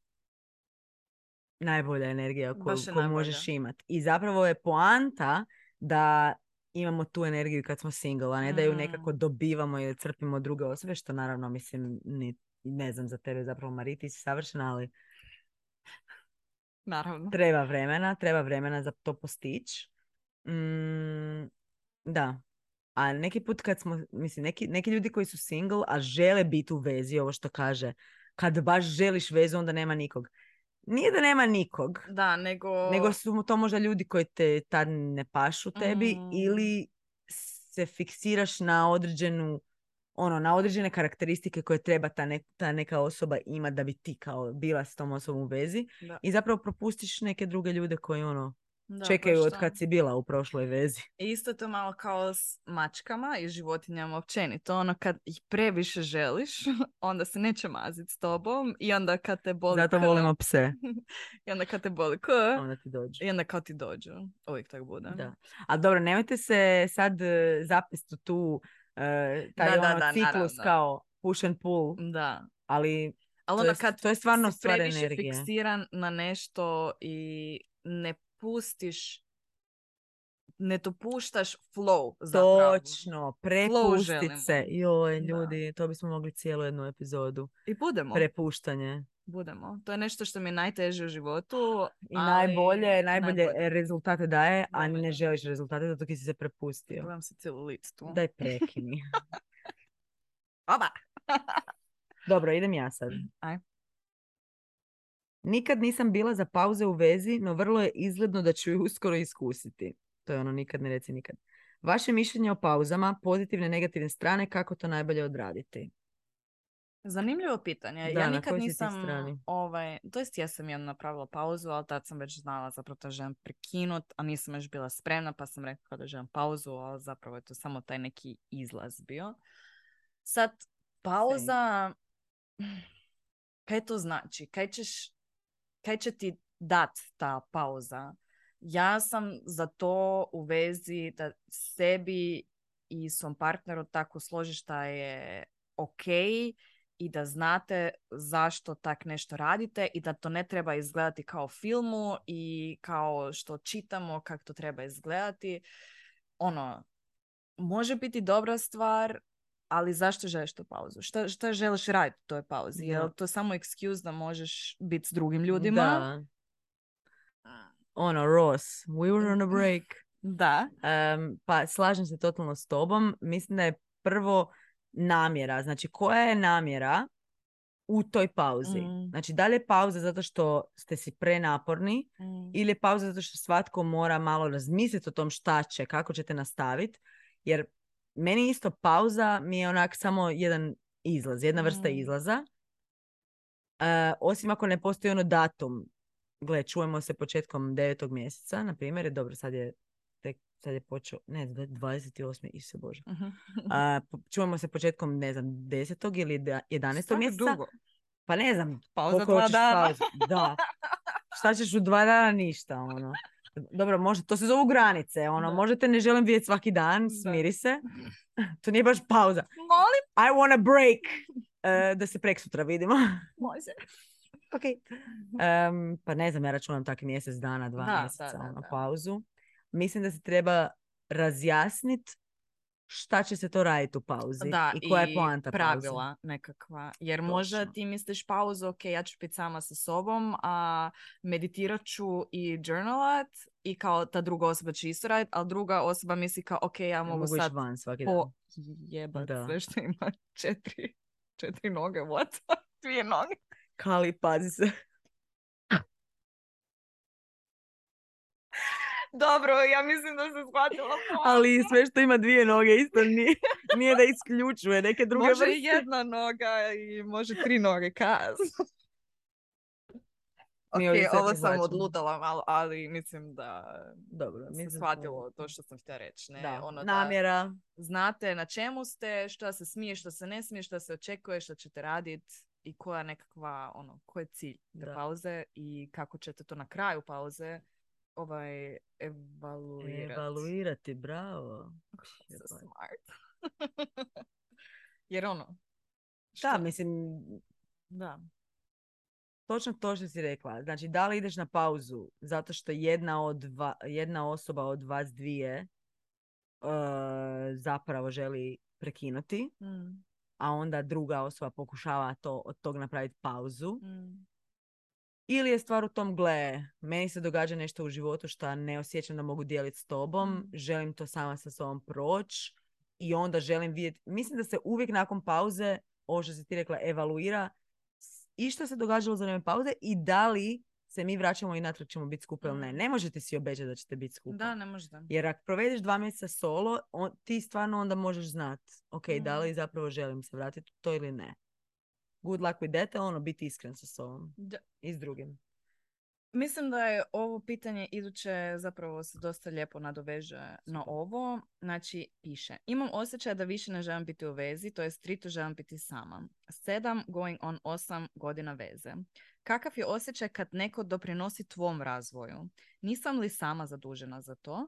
najbolja energija koju, koju možeš najbolja. imat. I zapravo je poanta da imamo tu energiju kad smo single, a ne da ju Mm. nekako dobivamo ili crpimo druge osobe, što naravno mislim ni, ne znam za tebe zapravo Mari, ti si savršena, ali Naravno. treba vremena, treba vremena za to postići. Mm, da. A neki put kad smo, mislim, neki, neki ljudi koji su single, a žele biti u vezi, ovo što kaže, kad baš želiš vezu, onda nema nikog. Nije da nema nikog, Da, nego... nego su to možda ljudi koji te tad ne pašu tebi Mm. ili se fiksiraš na određenu ono, na određene karakteristike koje treba ta, ne- ta neka osoba ima da bi ti kao bila s tom osobom u vezi Da. i zapravo propustiš neke druge ljude koji ono Da, čekaju baš od kad si bila u prošloj vezi. I Isto to malo kao s mačkama i životinjama općenito. Ono kad ih previše želiš, onda se neće maziti s tobom i onda kad te boli Zato volimo pse. I onda kad te boli k, Onda ti dođu. i onda kad ti dođu. Uvijek tako bude. Da. Ali dobro, nemojte se sad e, zapest u tu e, taj Da, ono da, ciklus naravno. kao push and pull, Da. ali Ali to, ono je, kad to je stvarno si stvar previše energije. fiksiran na nešto i ne pustiš ne dopuštaš flow zapravo. Točno, se. Joj, Da. ljudi, to bismo mogli cijelu jednu epizodu. I budemo. Prepuštanje. Budemo. To je nešto što mi je najteže u životu. I ali najbolje, najbolje, najbolje. rezultate daje, a ne želiš rezultate zato ti si se prepustio. Gledam se cijelu lic tu. Daj prekini. Oba! Dobro, idem ja sad. Aj. Nikad nisam bila za pauze u vezi, no vrlo je izgledno da ću ju uskoro iskusiti. To je ono nikad ne reci nikad. Vaše mišljenje o pauzama, pozitivne i negativne strane, kako to najbolje odraditi? Zanimljivo pitanje. Da, ja nikad nisam, ovaj, to jest ja sam jednom napravila pauzu, ali tad sam već znala zapravo da želim prekinut, a nisam još bila spremna, pa sam rekla da želim pauzu, ali zapravo je to samo taj neki izlaz bio. Sad, pauza, kaj to znači? Kaj ćeš, kaj će ti dat ta pauza? Ja sam za to u vezi da sebi i svom partneru tako složiš da je ok i da znate zašto tak nešto radite i da to ne treba izgledati kao filmu i kao što čitamo kako to treba izgledati. Ono, može biti dobra stvar, ali zašto želiš tu pauzu? Šta, šta želiš raditi u toj pauzi? Je Da. li to samo excuse da možeš biti s drugim ljudima? Da. Ono, Ross, we were on a break. Da. Em, pa slažem se totalno s tobom. Mislim da je prvo namjera. Znači, koja je namjera u toj pauzi? Mm. Znači, da li je pauza zato što ste si prenaporni Mm. ili je pauza zato što svatko mora malo razmisliti o tom šta će, kako ćete nastaviti. Jer meni isto pauza mi je onak samo jedan izlaz, jedna vrsta Mm. izlaza. E, osim ako ne postoji ono datum. Gle, čujemo se početkom devetog mjeseca, na primjer, jer dobro, sad je tek, sad je počeo, ne, 28. Isuse Bože. Mhm. A, po- čujemo se početkom, ne znam, 10. ili da- 11. Stvarno mjeseca. dugo. Pa ne znam, Pauza dva dana. pauzu. Da. Šta ćeš u dva dana? Ništa, ono. Dobro, može, to se zovu granice, ono. Da. Možete ne želim vidjeti svaki dan, Da. smiri se. To nije baš pauza. Molim, I want a break. E, da se prek sutra vidimo. može. ok. Em, pa ne znam, ja računam tak mjesec dana, dva Da, da, mjeseca, da, ono, da. pauzu. Mislim da se treba razjasniti šta će se to raditi u pauzi Da, i koja je i poanta pauze. pravila nekakva. Jer možda Točno. ti misliš pauzu, ok, ja ću biti sama sa sobom, a meditirat ću i journalat i kao ta druga osoba će isto raditi, ali druga osoba misli kao, ok, ja mogu mogu sad van svaki po jebat Da. sve što ima četiri, četiri noge, what? Dvije noge. Kali, pazi se. Dobro, ja mislim da se shvatila. Ali sve što ima dvije noge isto nije, nije da isključuje neke druge Može vrste. jedna noga i može tri noge, kaz. Ok, ovo sam prihvaćamo. odlutala malo, ali mislim da Dobro, se mislim da smo- shvatilo to što sam htjela reći. Ne? Da, Ono da namjera. znate na čemu ste, šta se smije, šta se ne smije, šta se očekuje, šta ćete raditi i koja nekakva, ono, koji je cilj te Da. pauze i kako ćete to na kraju pauze ovaj, evaluirati. Evaluirati, bravo. So smart. Jer ono, Da, što- mislim, da. točno to što si rekla. Znači, da li ideš na pauzu zato što jedna, od va- jedna osoba od vas dvije e, zapravo želi prekinuti, Mm, a onda druga osoba pokušava to, od tog napraviti pauzu. mm, Ili je stvar u tom, gle, meni se događa nešto u životu što ne osjećam da mogu dijeliti s tobom, Mm. želim to sama sa sobom proći i onda želim vidjeti, mislim da se uvijek nakon pauze, ovo što si ti rekla, evaluira i što se događalo za vrijeme pauze i da li se mi vraćamo i natrag ćemo biti skupa ili ne. Mm. Ne možete si obećati da ćete biti skupa. Da, ne možda. Jer ako provedeš dva mjeseca solo, on, ti stvarno onda možeš znat, ok, da Mm. li zapravo želim se vratiti to ili ne. Good luck with that, ono, biti iskren sa sobom Da. i s drugim. Mislim da je ovo pitanje iduće zapravo se dosta lijepo nadoveže na ovo. Znači, piše. Imam osjećaj da više ne želim biti u vezi, to jest trito želim biti sama. Sedam, going on osam godina veze. Kakav je osjećaj kad neko doprinosi tvom razvoju? Nisam li sama zadužena za to?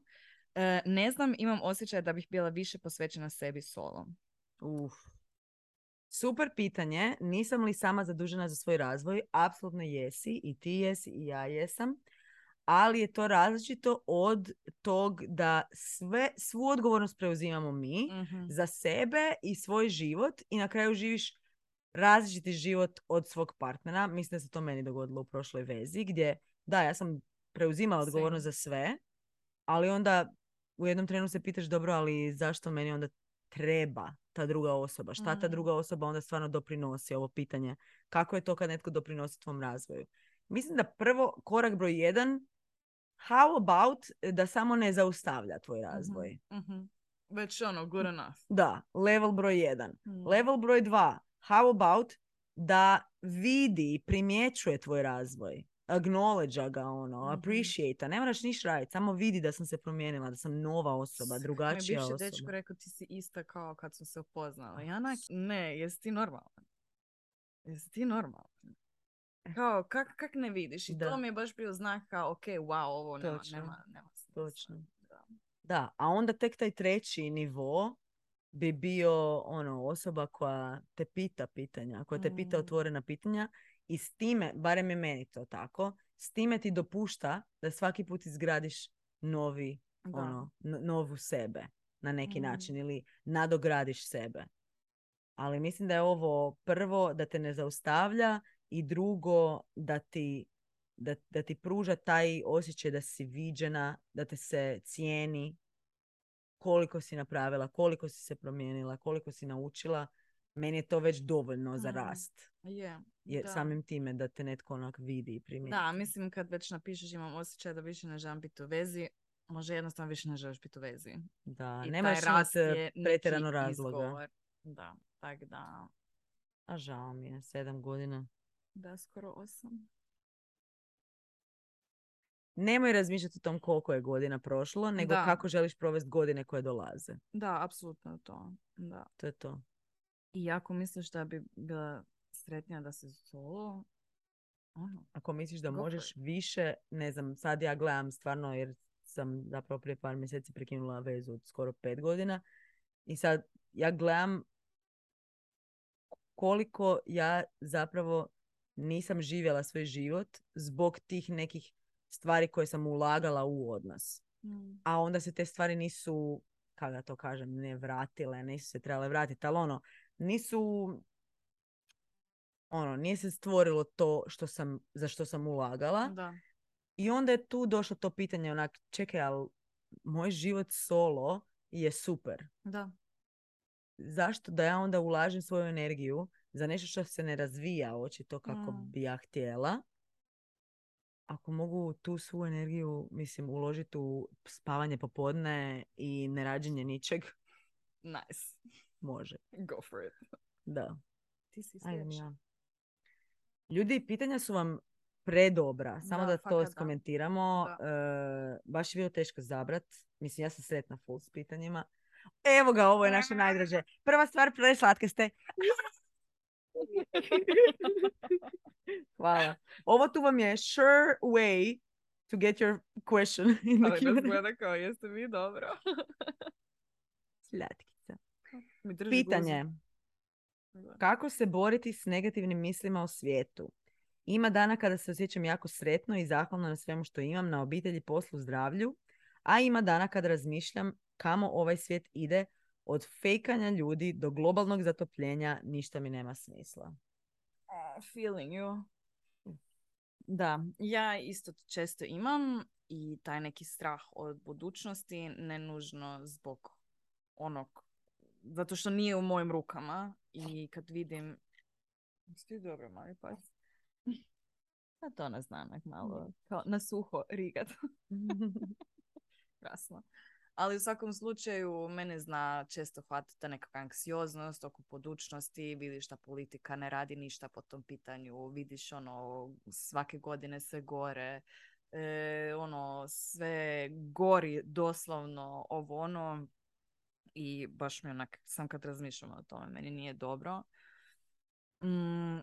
E, ne znam, imam osjećaj da bih bila više posvećena sebi solo. Uf. Super pitanje. Nisam li sama zadužena za svoj razvoj? Apsolutno jesi. I ti jesi i ja jesam. Ali je to različito od tog da sve, svu odgovornost preuzimamo mi Mhm. za sebe i svoj život i na kraju živiš različiti život od svog partnera. Mislim da se to meni dogodilo u prošloj vezi gdje, da, ja sam preuzimala odgovornost za sve, ali onda u jednom trenu se pitaš dobro, ali zašto meni onda treba ta druga osoba, šta ta Mm. druga osoba onda stvarno doprinosi, ovo pitanje. Kako je to kad netko doprinosi tvom razvoju? Mislim da prvo, korak broj jedan, how about da samo ne zaustavlja tvoj razvoj. Mhm. Već ono, good enough. Da, level broj jedan. Mm. Level broj dva, how about da vidi i primjećuje tvoj razvoj. Acknowledge ga, ono, Mhm. appreciate Ne moraš niš raditi, samo vidi da sam se promijenila, da sam nova osoba, Moj drugačija osoba. dečko rekao ti si ista kao kad su se upoznali. Ja onak, ne, jesi ti normalan? Jesi ti normalan? Kao, kak, kak ne vidiš? I Da. to mi je baš bio znak kao, ok, wow, ovo nema, Točno. nema, nema. Točno. Da. Da, a onda tek taj treći nivo bi bio ono osoba koja te pita pitanja, koja te pita Mm. otvorena pitanja i s time, barem je meni to tako, s time ti dopušta da svaki put izgradiš novi, Da. ono, no- novu sebe na neki Mm. način ili nadogradiš sebe. Ali mislim da je ovo prvo da te ne zaustavlja i drugo da ti, da, da ti pruža taj osjećaj da si viđena, da te se cijeni, koliko si napravila, koliko si se promijenila, koliko si naučila. Meni je to već dovoljno za Mm. rast. Je, Jer da. samim time da te netko onak vidi i primijeti. Da, mislim kad već napišeš imam osjećaj da više ne želim biti u vezi, može jednostavno više ne želiš biti u vezi. Da, I nemaš rast je neki pretjerano razloga. izgovor. Da, tak da, A žao mi je, sedam godina. da skoro osam. Nemoj razmišljati o tom koliko je godina prošlo, nego Da. kako želiš provesti godine koje dolaze. Da, apsolutno je to. Da. To je to. I ako misliš da bi bila sretnija da se solo, ono, Ako misliš da možeš više, ne znam, sad ja gledam stvarno jer sam zapravo prije par mjeseci prekinula vezu od skoro pet godina i sad ja gledam koliko ja zapravo nisam živjela svoj život zbog tih nekih stvari koje sam ulagala u odnos. mm, A onda se te stvari nisu, kako da to kažem, ne vratile, nisu se trebale vratiti, ali ono, nisu, ono, nije se stvorilo to što sam, za što sam ulagala. da. I onda je tu došlo to pitanje onak, čekaj, ali moj život solo je super. Da. Zašto da ja onda ulažem svoju energiju za nešto što se ne razvija očito kako Mm. bi ja htjela? Ako mogu tu svu energiju, mislim, uložiti u spavanje popodne i nerađenje ničeg, Nice. Može. Go for it. Da. Ti si Ajde ja. Ljudi, pitanja su vam predobra. Samo Da, da, to skomentiramo. Da. E, baš je bilo teško zabrat. Mislim, ja sam sretna full s pitanjima. Evo ga, ovo je naše najdraže. Prva stvar, preslatke ste. Hvala. Ovo tu vam je sure way to get your question in the Ali nas Q&A. gleda kao, jeste vi dobro? Slatkica. Mi drži Pitanje. Kako se boriti s negativnim mislima o svijetu? Ima dana kada se osjećam jako sretno i zahvalno na svemu što imam, na obitelji, poslu, zdravlju, a ima dana kada razmišljam kamo ovaj svijet ide od fejkanja ljudi do globalnog zatopljenja, ništa mi nema smisla. Feeling you. Da, ja isto to često imam i taj neki strah od budućnosti, ne nužno zbog onog, zato što nije u mojim rukama i kad vidim, ti dobro, mali pas? A to ne znam, nek malo, kao na suho rigat. Krasno. Ali u svakom slučaju mene zna često hvatiti ta nekakva anksioznost oko budućnosti, vidiš da politika ne radi ništa po tom pitanju, vidiš ono svake godine sve gore, e, ono sve gori doslovno ovo ono i baš mi onak, sam kad razmišljam o tome, meni nije dobro. Mm,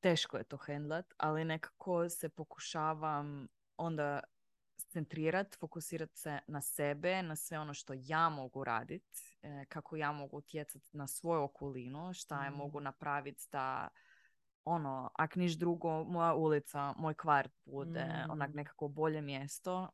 teško je to hendlat, ali nekako se pokušavam onda centrirat, fokusirat se na sebe, na sve ono što ja mogu raditi, kako ja mogu utjecati na svoju okolinu, šta je Mm. mogu napraviti da ono, ak niš drugo, moja ulica, moj kvart bude Mm. onak nekako bolje mjesto.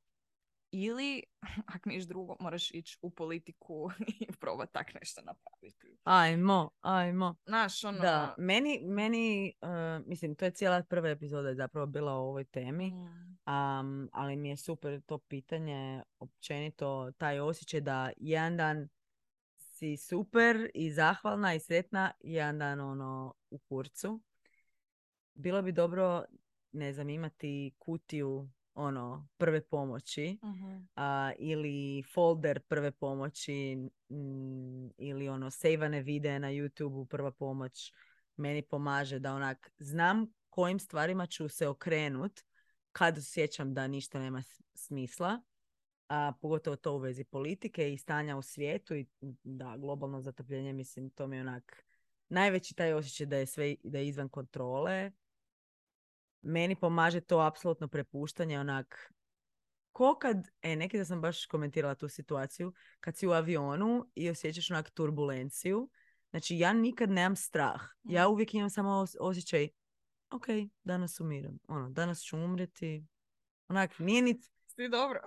Ili, ak niš drugo, moraš ići u politiku i probati tak nešto napraviti. Ajmo, ajmo. Znaš, ono... Da, meni, meni uh, mislim, to je cijela prva epizoda je zapravo bila o ovoj temi. Um, ali mi je super to pitanje, općenito taj osjećaj da jedan dan si super i zahvalna i sretna jedan dan ono u kurcu. Bilo bi dobro, ne znam, imati kutiju ono prve pomoći a, ili folder prve pomoći mm, ili ono sejvane videe na youtube prva pomoć meni pomaže da onak znam kojim stvarima ću se okrenut kad osjećam da ništa nema smisla a pogotovo to u vezi politike i stanja u svijetu i da globalno zatopljenje mislim to mi je onak najveći taj osjećaj da je sve da je izvan kontrole meni pomaže to apsolutno prepuštanje onak ko kad, e, neki da sam baš komentirala tu situaciju, kad si u avionu i osjećaš onak turbulenciju, znači ja nikad nemam strah. Ja Mhm. uvijek imam samo os- osjećaj, ok, danas umiram, ono, danas ću umreti. Onak, nije ni, Svi dobro.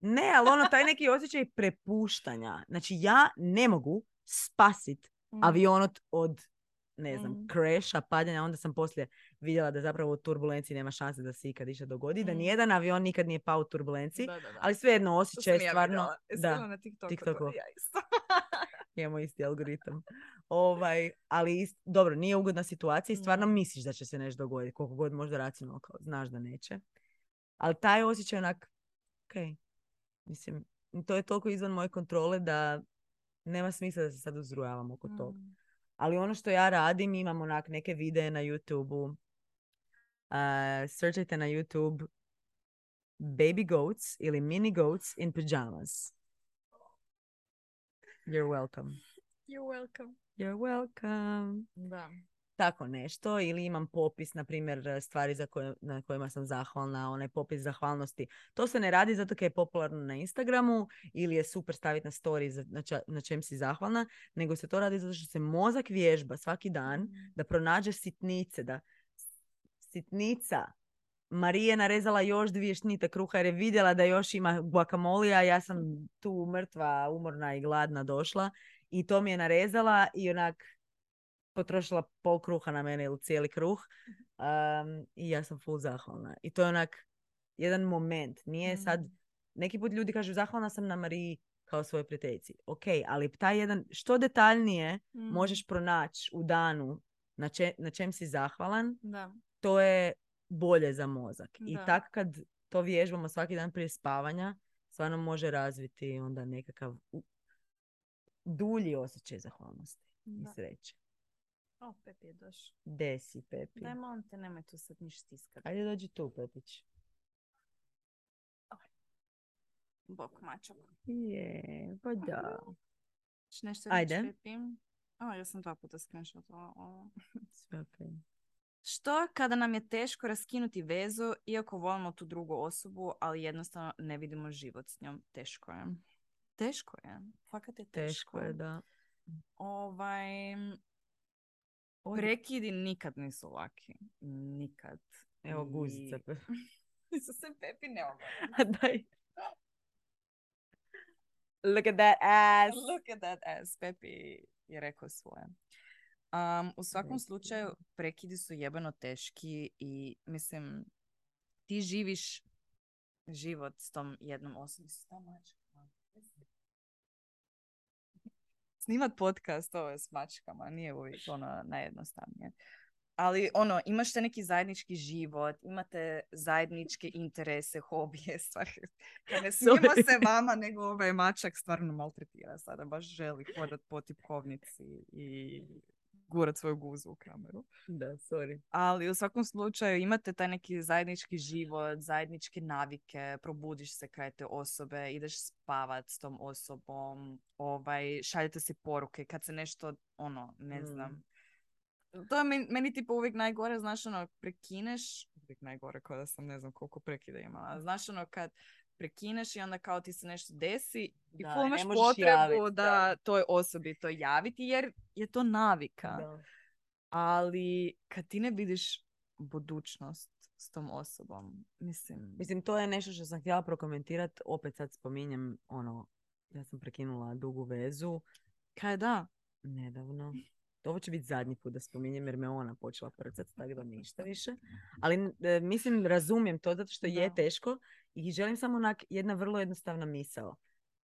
ne, ali ono, taj neki osjećaj prepuštanja. Znači, ja ne mogu spasit avion od, od ne znam, Mm. crasha, padanja, onda sam poslije vidjela da zapravo u turbulenciji nema šanse da se ikad išta dogodi, da Mm. nijedan avion nikad nije pao u turbulenciji, Da, da, da. ali svejedno osjećaj je ja stvarno... vidjela. Jesi Da, na TikToku. TikToku. To, ja isto. imamo isti algoritam. Ovaj, ali ist- dobro, nije ugodna situacija i stvarno Mm. misliš da će se nešto dogoditi, koliko god možda racionalno kao znaš da neće. Ali taj osjećaj onak, ok, mislim, to je toliko izvan moje kontrole da nema smisla da se sad uzrujavam oko toga. Ali ono što ja radim, imam onak neke videe na YouTube-u. Uh, searchajte na YouTube baby goats ili mini goats in pajamas. You're welcome. You're welcome. You're welcome. Da. Tako nešto. Ili imam popis, na primjer, stvari za koje, na kojima sam zahvalna, onaj popis zahvalnosti. To se ne radi zato jer je popularno na Instagramu ili je super staviti na story za- na, ča- na čem si zahvalna, nego se to radi zato što se mozak vježba svaki dan Mm. da pronađe sitnice, da sitnica Marija je narezala još dvije šnite kruha jer je vidjela da još ima guacamolija, ja sam tu mrtva, umorna i gladna došla i to mi je narezala i onak potrošila pol kruha na mene ili cijeli kruh um, i ja sam full zahvalna. I to je onak jedan moment. Nije sad, Mm. neki put ljudi kažu zahvalna sam na Mariji kao svojoj prijateljici. Ok, ali taj jedan, što detaljnije Mm. možeš pronaći u danu na, če- na čem si zahvalan, Da. to je bolje za mozak. I Da. tako kad to vježbamo svaki dan prije spavanja, stvarno može razviti onda nekakav dulji osjećaj zahvalnosti i Da. sreće. O, Pepi je došao. Desi, Pepi. Daj, molim te, nemoj tu sad niš stiskati. Ajde dođi tu, Pepić. Bok mačak. Je, pa da. Nešto Ajde. reći, Pepi? O, ja sam dva puta screenshotala ovo. Sve okej. Što kada nam je teško raskinuti vezu, iako volimo tu drugu osobu, ali jednostavno ne vidimo život s njom? Teško je. Teško je. Fakat je teško. Teško je, da. Ovaj, prekidi nikad nisu laki. Nikad. Evo guzica. Nisu se Pepi ne Daj. Look at that ass. Look at that ass. Pepi je rekao svoje. Um, u svakom slučaju, prekidi su jebeno teški i mislim, ti živiš život s tom jednom osobom. Snimat podcast, ovo je s mačkama, nije uvijek ono najjednostavnije. Ali ono, imaš te neki zajednički život, imate zajedničke interese, hobije, stvari. Ne smijemo se vama, nego ovaj mačak stvarno maltretira sada, baš želi hodat po tipkovnici i gurat svoju guzu u kameru. Da, sorry. Ali u svakom slučaju imate taj neki zajednički život, zajedničke navike, probudiš se kraj te osobe, ideš spavat s tom osobom, ovaj, šaljete si poruke kad se nešto, ono, ne Mm. znam. To je meni, meni tipa uvijek najgore, znaš ono, prekineš, uvijek najgore kao da sam ne znam koliko prekida imala, znaš ono kad prekineš i onda kao ti se nešto desi i Da, imaš potrebu javit, da, da. toj osobi to javiti jer je to navika. Da. Ali kad ti ne vidiš budućnost s tom osobom, mislim... Mislim, to je nešto što sam htjela prokomentirati. Opet sad spominjem, ono, ja sam prekinula dugu vezu Kaj da? nedavno. Ovo će biti zadnji put da spominjem jer me ona počela prcati, tako da ništa više. Ali e, mislim, razumijem to zato što je Da. teško i želim samo onak jedna vrlo jednostavna misao.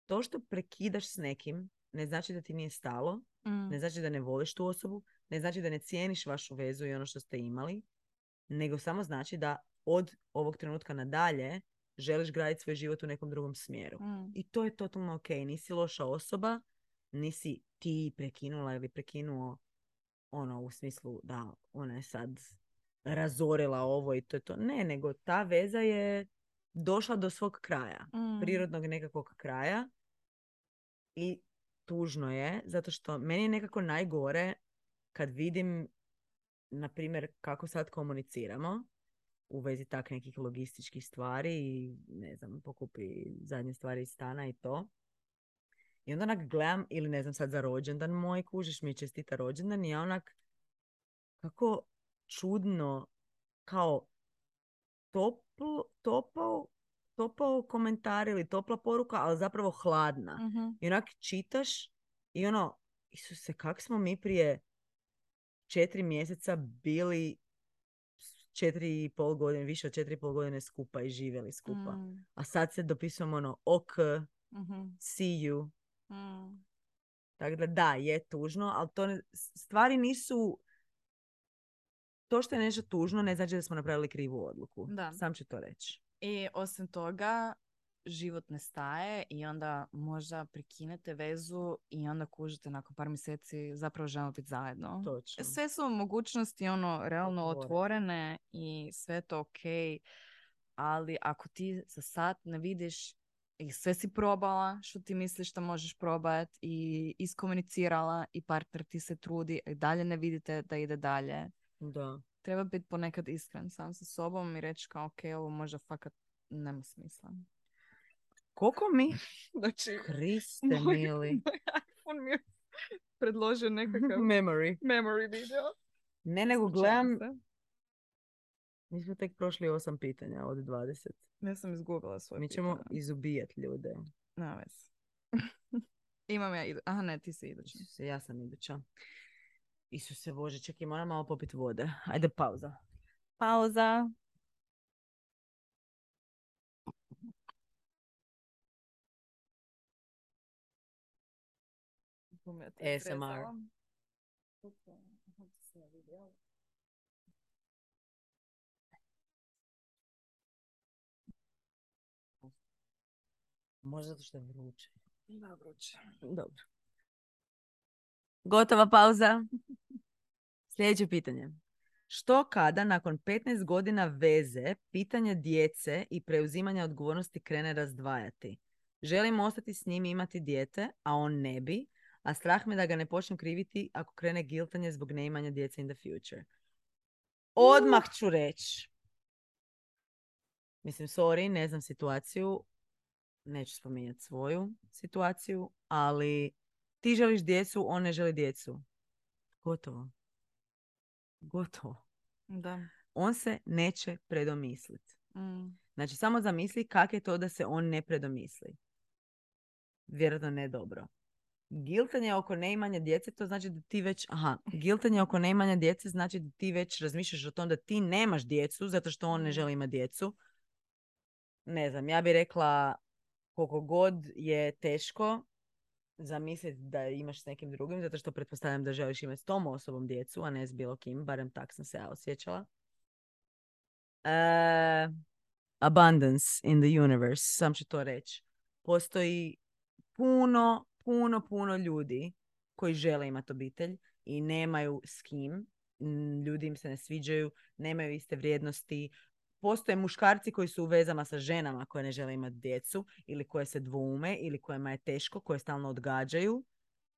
To što prekidaš s nekim ne znači da ti nije stalo, Mm. ne znači da ne voliš tu osobu, ne znači da ne cijeniš vašu vezu i ono što ste imali, nego samo znači da od ovog trenutka nadalje želiš graditi svoj život u nekom drugom smjeru. Mm. I to je totalno ok. Nisi loša osoba, nisi ti prekinula ili prekinuo ono u smislu da ona je sad razorila ovo i to je to. Ne, nego ta veza je došla do svog kraja. Mm. Prirodnog nekakvog kraja. I tužno je, zato što meni je nekako najgore kad vidim, na primjer, kako sad komuniciramo u vezi tak nekih logističkih stvari i ne znam, pokupi zadnje stvari iz stana i to. I onda onak gledam, ili ne znam sad za rođendan moj, kužiš mi čestita rođendan i ja onak kako čudno, kao toplo, topao, topao komentar ili topla poruka, ali zapravo hladna. Mhm. I onak čitaš i ono, Isuse, kak smo mi prije četiri mjeseca bili četiri i pol godine, više od četiri i pol godine skupa i živjeli skupa. Mm. A sad se dopisujemo ono, ok, Mhm. see you. Mm. Tako da da, je tužno, ali to ne- stvari nisu... To što je nešto tužno ne znači da smo napravili krivu odluku. Da. Sam ću to reći. I osim toga, život ne staje i onda možda prekinete vezu i onda kužite nakon par mjeseci zapravo želimo biti zajedno. Točno. Sve su mogućnosti ono realno Otvorene. otvorene i sve to ok, ali ako ti za sad ne vidiš i sve si probala što ti misliš da možeš probati i iskomunicirala i partner ti se trudi i dalje ne vidite da ide dalje. Da. Treba biti ponekad iskren sam sa sobom i reći kao ok, ovo možda fakat nema smisla. Koliko mi... Znači, Kriste moj- mili. moj iPhone mi je predložio nekakav Memory. memory video. Ne, nego gledam... Mi smo tek prošli osam pitanja od 20. Ja sam izgubila svoje Mi ćemo pitanje. izubijat ljude. Nema veze. Imam ja idu. Aha, ne, ti si idući. Isuse, ja sam iduća. Isuse Bože, čekaj, moram malo popit vode. Ajde, pauza. Pauza. ASMR. Možda zato što je vruće. Da, vruće. Dobro. Gotova pauza. Sljedeće pitanje. Što kada nakon 15 godina veze pitanje djece i preuzimanja odgovornosti krene razdvajati? Želim ostati s njim i imati dijete, a on ne bi, a strah me da ga ne počnem kriviti ako krene giltanje zbog neimanja djece in the future. Odmah ću reći. Mislim, sorry, ne znam situaciju. Neću spominjati svoju situaciju, ali ti želiš djecu, on ne želi djecu. Gotovo. Gotovo. Da. On se neće predomisliti. Mm. Znači, samo zamisli kak je to da se on ne predomisli. Vjerojatno ne dobro. Giltanje oko neimanja djece, to znači da ti već, aha, giltanje oko neimanja djece znači da ti već razmišljaš o tom da ti nemaš djecu zato što on ne Mm. želi imati djecu. Ne znam, ja bih rekla koliko god je teško zamisliti da imaš s nekim drugim, zato što pretpostavljam da želiš imati s tom osobom djecu, a ne s bilo kim, barem tak sam se ja osjećala. E, abundance in the universe, sam ću to reći. Postoji puno, puno, puno ljudi koji žele imati obitelj i nemaju s kim. Ljudi im se ne sviđaju, nemaju iste vrijednosti. Postoje muškarci koji su u vezama sa ženama koje ne žele imati djecu ili koje se dvoume ili kojima je teško, koje stalno odgađaju.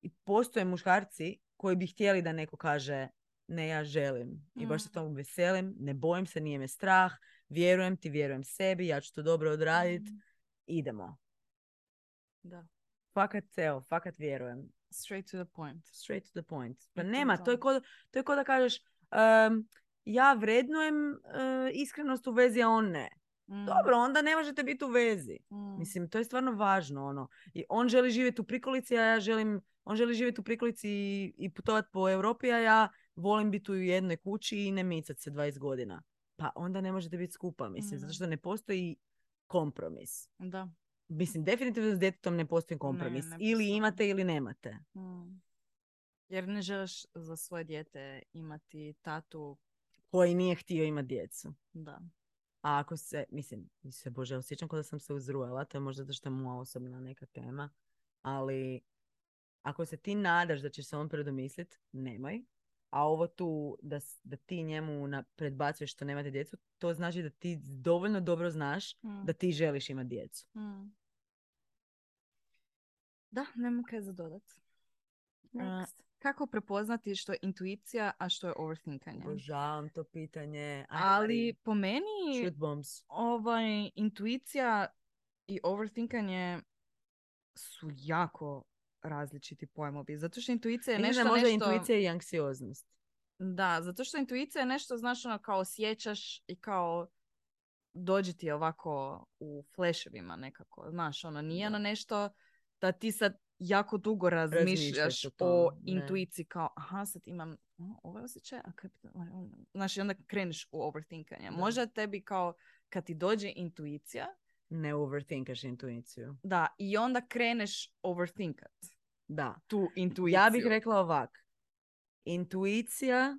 I postoje muškarci koji bi htjeli da neko kaže ne, ja želim. I baš se Mm. tomu veselim, ne bojim se, nije me strah, vjerujem ti, vjerujem sebi, ja ću to dobro odraditi, Mm. idemo. Da. Fakat, evo, fakat vjerujem. Straight to the point. Straight to the point. Pa nema, to. je ko, to je ko da kažeš em, ja vrednujem e, iskrenost u vezi, a on ne. Mm. Dobro, onda ne možete biti u vezi. Mm. Mislim, to je stvarno važno. Ono. I on želi živjeti u prikolici, a ja želim, on želi živjeti u prikolici i, i putovati po Europi, a ja volim biti u jednoj kući i ne micat se 20 godina. Pa onda ne možete biti skupa, mislim, zato Mm. što ne postoji kompromis. Da. mislim, definitivno s djetetom ne postoji kompromis. ne ili postoji. imate ili nemate. Mm. Jer ne želiš za svoje dijete imati tatu, Koji nije htio imati djecu. da. A ako se, mislim, se bože, osjećam kao da sam se uzrujala, to je možda zato što je moja osobna neka tema, ali ako se ti nadaš da ćeš se on predomislit, nemoj. A ovo tu, da, da ti njemu na, predbacuješ što nemate djecu, to znači da ti dovoljno dobro znaš Mm. da ti želiš imati djecu. Mm. Da, nema kaj za dodat. Next. Kako prepoznati što je intuicija, a što je overthinkanje? Obožavam to pitanje. Ali po meni ovaj, intuicija i overthinkanje su jako različiti pojmovi. Zato što intuicija je nešto, da možda nešto... intuicija i anksioznost. Da, zato što intuicija je nešto, znaš, ono, kao osjećaš i kao dođe ti ovako u fleševima nekako. Znaš, ono, nije Da. ono nešto da ti sad jako dugo razmišljaš o ne. intuiciji kao, aha, sad imam o, ovaj osjećaj, a Znaš, i onda kreneš u overthinkanje. Da. Možda tebi kao, kad ti dođe intuicija, Ne overthinkaš intuiciju. da, i onda kreneš overthinkat Da. tu intuiciju. Ja bih rekla ovak. Intuicija,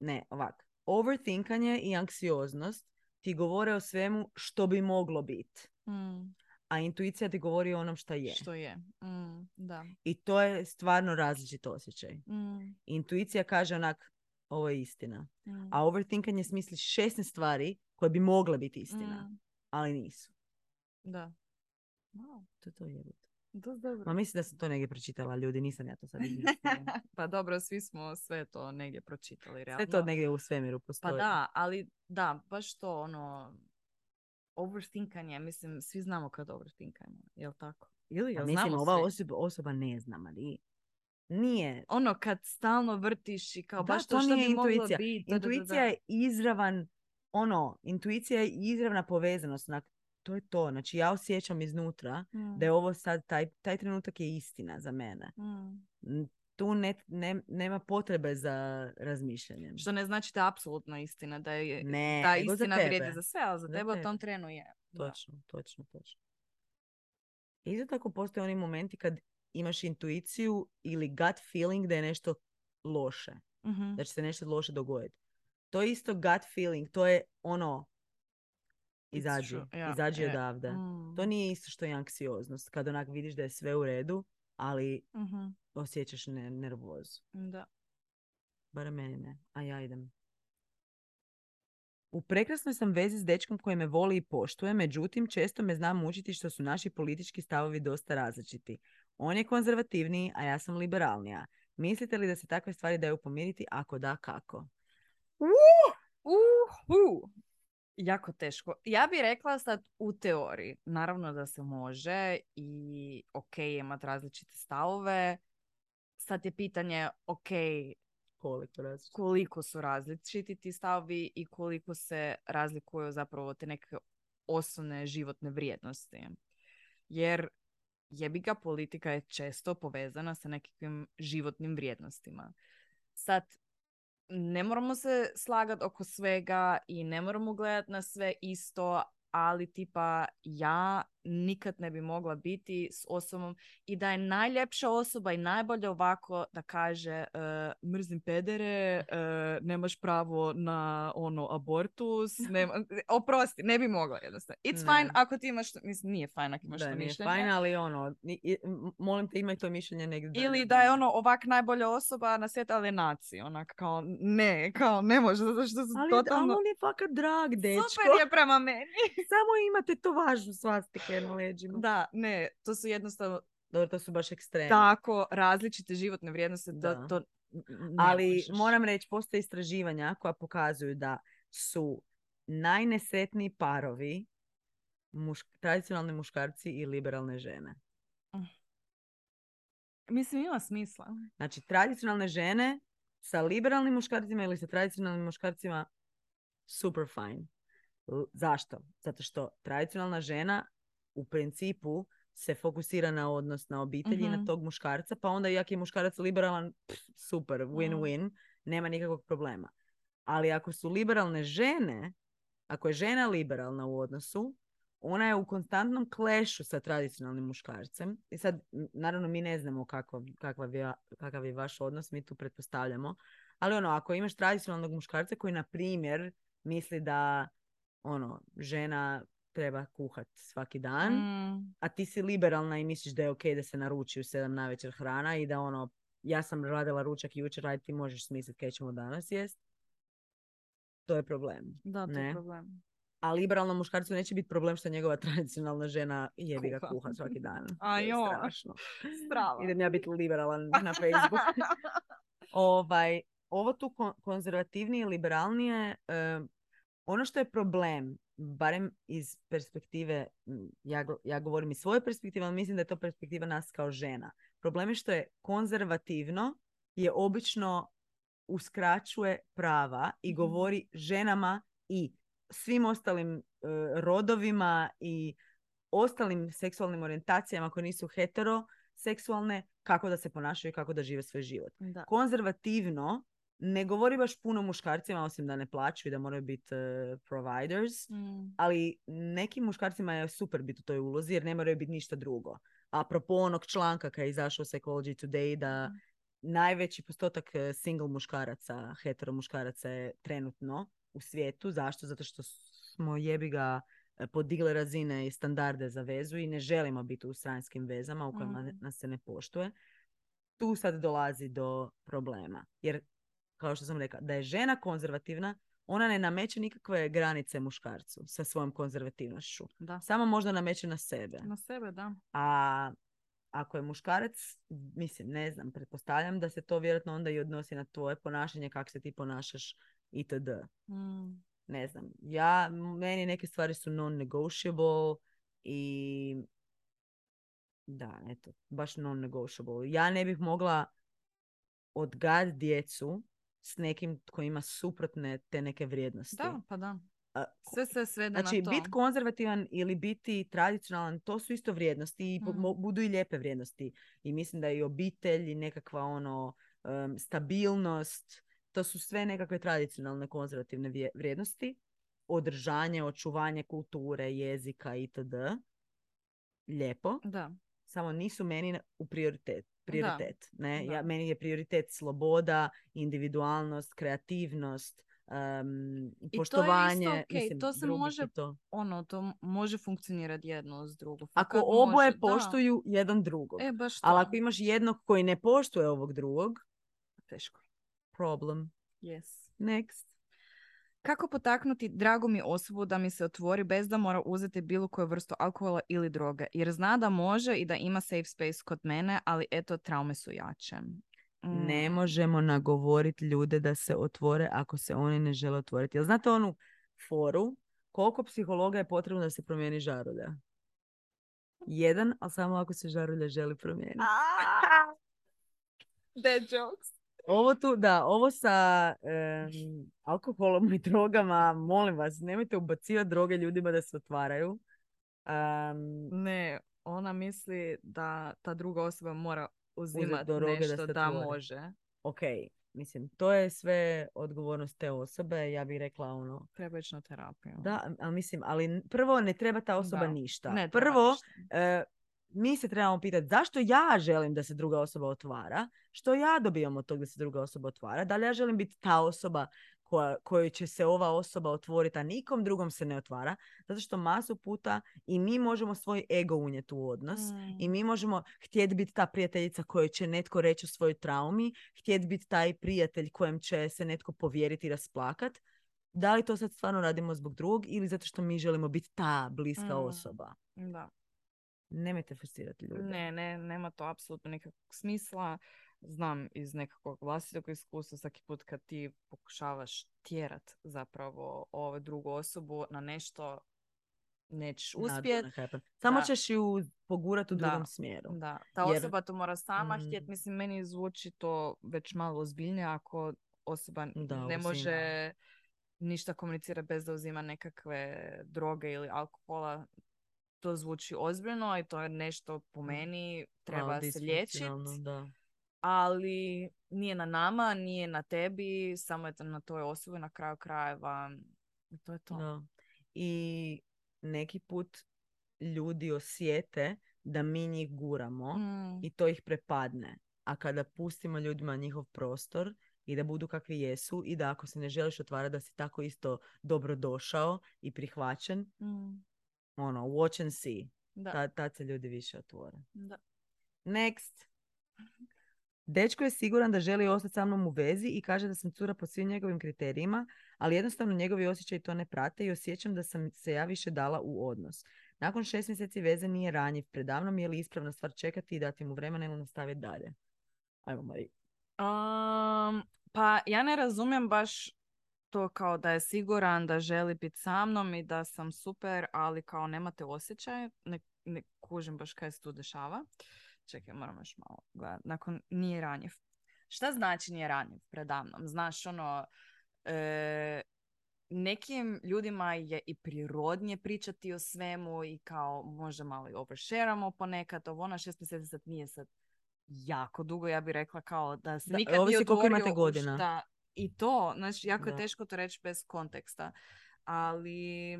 ne, ovak. Overthinkanje i anksioznost ti govore o svemu što bi moglo biti. Mm, A intuicija ti govori o onom šta je. što je. Mm, da. I to je stvarno različit osjećaj. Mm, Intuicija kaže onak, ovo je istina. mm. A overthinkanje smisli 16 stvari koje bi mogle biti istina, Mm, ali nisu. da. Wow, To je to dosta dobro. Ma mislim da sam to negdje pročitala, ljudi, nisam ja to sad pa dobro, svi smo sve to negdje pročitali, realno. Sve to negdje u svemiru Pa postoji. da, ali da, baš to ono, overthinkanje, mislim, svi znamo kad overthinkamo, jel tako? Ili Pa jel mislim, znamo ova osoba, osoba ne zna, Mari. Nije. Ono, kad stalno vrtiš i kao Da, baš to to što bi moglo intuicija. biti. da, da, da, da. Intuicija je izravan, ono, intuicija je izravna povezanost. Onak, to je to. Znači, ja osjećam iznutra Mm, da je ovo sad, taj, taj trenutak je istina za mene. mm. Tu ne, ne- nema potrebe za razmišljanjem. Što ne znači da je apsolutno istina, da je Ne, ta za istina tebe. vrijedi za sve, ali za, Za tebe u tom trenu je. Da. Točno, točno, točno. Isto tako postoje oni momenti kad imaš intuiciju ili gut feeling da je nešto loše. Mhm. da će se nešto loše dogoditi. To je isto gut feeling, to je ono, izađi, ja, izađi je. odavde. Mm. To nije isto što je anksioznost, kad onak vidiš da je sve u redu, ali Mhm. osjećaš ne, nervozu. Da. Barem meni ne, a ja idem. U prekrasnoj sam vezi s dečkom koji me voli i poštuje, međutim često me zna mučiti što su naši politički stavovi dosta različiti. On je konzervativniji, a ja sam liberalnija. Mislite li da se takve stvari daju pomiriti? Ako da, kako? Uhu. Jako teško. Ja bih rekla sad u teoriji. Naravno da se može i ok imati različite stavove. Sad je pitanje ok Koliko koliko su različiti ti stavovi i koliko se razlikuju zapravo te neke osnovne životne vrijednosti. Jer jebi ga politika je često povezana sa nekakvim životnim vrijednostima. Sad, ne moramo se slagati oko svega i ne moramo gledati na sve isto, ali tipa ja nikad ne bi mogla biti s osobom i da je najljepša osoba i najbolje ovako da kaže e, mrzim pedere, e, nemaš pravo na ono abortus, nema, oprosti, ne bi mogla jednostavno. It's Ne. fine ako ti imaš, mislim nije fine ako imaš Da, to nije mišljenje. ali ono, i- molim te imaj to mišljenje negdje. Ili da je ono ovak najbolja osoba na svijetu, ali naci. Onak kao ne, kao ne može, zato što su Ali, totalno... ali on je fakat drag, dečko. Super je prema meni. Samo imate to važnu na leđima. Da, ne, to su jednostavno Dobro, to su baš ekstremni. tako različite životne vrijednosti da, Da. to ne Ali možeš. moram reći, postoje istraživanja koja pokazuju da su najnesretniji parovi muš- tradicionalni muškarci i liberalne žene. Mislim, ima smisla. Znači, tradicionalne žene sa liberalnim muškarcima ili sa tradicionalnim muškarcima super fine. L- Zašto? Zato što tradicionalna žena u principu se fokusira na odnos na obitelj i na Mhm. tog muškarca, pa onda i ako je muškarac liberalan, pff, super, win-win, nema nikakvog problema. Ali ako su liberalne žene, ako je žena liberalna u odnosu, ona je u konstantnom klešu sa tradicionalnim muškarcem. I sad, naravno, mi ne znamo kakav, kakav, je, kakav je vaš odnos, mi tu pretpostavljamo. Ali ono, ako imaš tradicionalnog muškarca koji, na primjer, misli da ono, žena treba kuhat svaki dan, Mm, a ti si liberalna i misliš da je ok da se naruči u sedam navečer hrana i da ono, ja sam radila ručak jučer, ajde ti možeš smisliti kaj ćemo danas jest. To je problem. da, to Ne. je problem. A liberalnom muškarcu neće biti problem što njegova tradicionalna žena jebi ga Kuha. svaki dan. A joj. strašno. Strava. Idem ja biti liberalan na Facebook. ovaj, ovo tu kon- konzervativnije, liberalnije, e, ono što je problem, barem iz perspektive, ja, ja govorim iz svoje perspektive, ali mislim da je to perspektiva nas kao žena. Problem je što je konzervativno, je obično uskraćuje prava i Mhm. govori ženama i svim ostalim e, rodovima i ostalim seksualnim orijentacijama koje nisu heteroseksualne, kako da se ponašaju i kako da žive svoj život. Da. Konzervativno ne govori baš puno muškarcima, osim da ne plaću i da moraju biti e, providers, Mm, ali nekim muškarcima je super biti u toj ulozi jer ne moraju biti ništa drugo. Apropo onog članka kad je izašao Psychology Today da Mhm. najveći postotak e, single muškaraca, hetero muškaraca je trenutno u svijetu. Zašto? Zato što smo jebi ga e, podigle razine i standarde za vezu i ne želimo biti u stranskim vezama u kojima Mhm. nas se ne poštuje. Tu sad dolazi do problema. Jer, kao što sam rekla, da je žena konzervativna, ona ne nameće nikakve granice muškarcu sa svojom konzervativnošću. Da. Samo možda nameće na sebe. Na sebe, da. A ako je muškarac, mislim, ne znam, pretpostavljam da se to vjerojatno onda i odnosi na tvoje ponašanje, kako se ti ponašaš itd. Mm, Ne znam, ja, meni neke stvari su non-negotiable i da, eto, baš non-negotiable. Ja ne bih mogla odgajati djecu s nekim tko ima suprotne te neke vrijednosti. Da, pa da. Sve se svede Znači, na to. biti konzervativan ili biti tradicionalan, to su isto vrijednosti i mo- budu i lijepe vrijednosti. I mislim da i obitelj i nekakva ono em, stabilnost, to su sve nekakve tradicionalne konzervativne vrijednosti. Održanje, očuvanje kulture, jezika itd. Lijepo, Da. samo nisu meni u prioritet. Prioritet ne? Ja, meni je prioritet sloboda, individualnost, kreativnost, em, isto poštovanje. okej, mislim, to se je može to. ono, to može funkcionirati jedno s drugom. Ako oboje može, da. poštuju jedan drugog. E, baš to. Ali ako imaš jednog koji ne poštuje ovog drugog, Teško. problem. Yes. Next. Kako potaknuti dragu mi osobu da mi se otvori bez da mora uzeti bilo koju vrstu alkohola ili droge? Jer zna da može i da ima safe space kod mene, ali eto, traume su jače. Mm, Ne možemo nagovoriti ljude da se otvore ako se oni ne žele otvoriti. Jel znate onu foru? Koliko psihologa je potrebno da se promijeni žarulja? Jedan, ali samo ako se žarulja želi promijeniti. Dead jokes. Ovo tu, da, ovo sa em, alkoholom i drogama, molim vas, nemojte ubacivati droge ljudima da se otvaraju. Em, Ne, ona misli da ta druga osoba mora uzimati droge da nešto se da, može. ok, mislim, to je sve odgovornost te osobe, ja bih rekla ono, Treba ići na terapiju. da, ali mislim, ali prvo ne treba ta osoba Da. ništa. Ne prvo, ništa. e, mi se trebamo pitati zašto ja želim da se druga osoba otvara, što ja dobijam od toga da se druga osoba otvara, da li ja želim biti ta osoba koja, kojoj će se ova osoba otvoriti, a nikom drugom se ne otvara, zato što masu puta i mi možemo svoj ego unijeti u odnos i Mm. mi možemo htjeti biti ta prijateljica kojoj će netko reći o svojoj traumi, htjeti biti taj prijatelj kojem će se netko povjeriti i rasplakat. Da li to sad stvarno radimo zbog drugog ili zato što mi želimo biti ta bliska Mm. osoba? Da. Nemojte forsirati ljude. Ne, ne, nema to apsolutno nikakvog smisla. Znam iz nekakvog vlastitog iskustva svaki put kad ti pokušavaš tjerat zapravo ovu drugu osobu na nešto nećeš uspjet. Samo Da. ćeš ju pogurati u Da. drugom smjeru. Da, ta Jer- osoba to mora sama Mm. htjet. Mislim, meni zvuči to već malo ozbiljnije ako osoba Da, ne može ništa komunicirati bez da uzima nekakve droge ili alkohola. To zvuči ozbiljno i to je nešto po meni treba se liječiti. ali nije na nama, nije na tebi, samo je to na toj osobi na kraju krajeva. I to je to. Da. I neki put ljudi osjete da mi njih guramo Mm. i to ih prepadne. A kada pustimo ljudima njihov prostor i da budu kakvi jesu i da ako se ne želiš otvarati da si tako isto dobro došao i prihvaćen, Mm. Ono, watch and see. Da. Tad, tad se ljudi više otvore. da. Next. Dečko je siguran da želi ostati sa mnom u vezi i kaže da sam cura po svim njegovim kriterijima, ali jednostavno njegovi osjećaji to ne prate i osjećam da sam se ja više dala u odnos. Nakon šest mjeseci veze nije ranjiv predavnom, je li ispravna stvar čekati i dati mu vremena ili nastaviti dalje? Ajmo, Mari. Um, pa ja ne razumijem baš to kao da je siguran da želi biti sa mnom i da sam super, ali kao nemate osjećaj. Ne, ne kužim baš kaj se tu dešava. Čekaj, moram još malo gledati. Nakon nije ranjiv. Šta znači nije ranjiv predamnom? Znaš, ono, e, nekim ljudima je i prirodnije pričati o svemu i kao možda malo i overshareamo ponekad. Ovo na šest mjeseci sad nije sad jako dugo, ja bih rekla kao da se Da, nikad nije ovisi koliko imate godina. šta- I to, znači jako je Da. teško to reći bez konteksta. Ali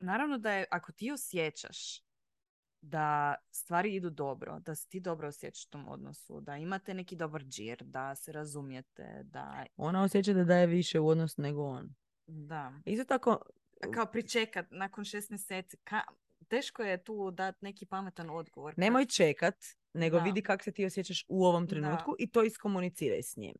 naravno da je, ako ti osjećaš da stvari idu dobro, da se ti dobro osjećaš u tom odnosu, da imate neki dobar džir, da se razumijete, da... Ona osjeća da daje više u odnosu nego on. da. Isto tako, Kao pričekat nakon šest mjeseci, ka- teško je tu dati neki pametan odgovor. nemoj čekat, nego Da. vidi kako se ti osjećaš u ovom Da. trenutku i to iskomuniciraj s njim.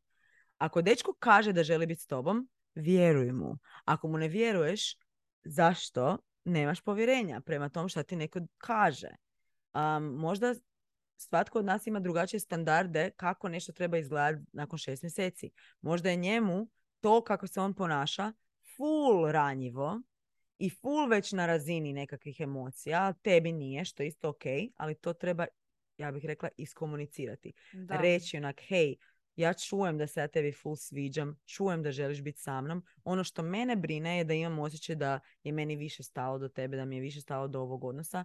Ako dečko kaže da želi biti s tobom, vjeruj mu. Ako mu ne vjeruješ, zašto nemaš povjerenja prema tom što ti neko kaže? Um, možda svatko od nas ima drugačije standarde kako nešto treba izgledati nakon šest mjeseci. Možda je njemu to kako se on ponaša full ranjivo i full već na razini nekakvih emocija, tebi nije, što je isto ok, ali to treba, ja bih rekla, iskomunicirati. Da. Reći onak, hej, ja čujem da se ja tebi full sviđam, čujem da želiš biti sa mnom. Ono što mene brine je da imam osjećaj da je meni više stalo do tebe, da mi je više stalo do ovog odnosa.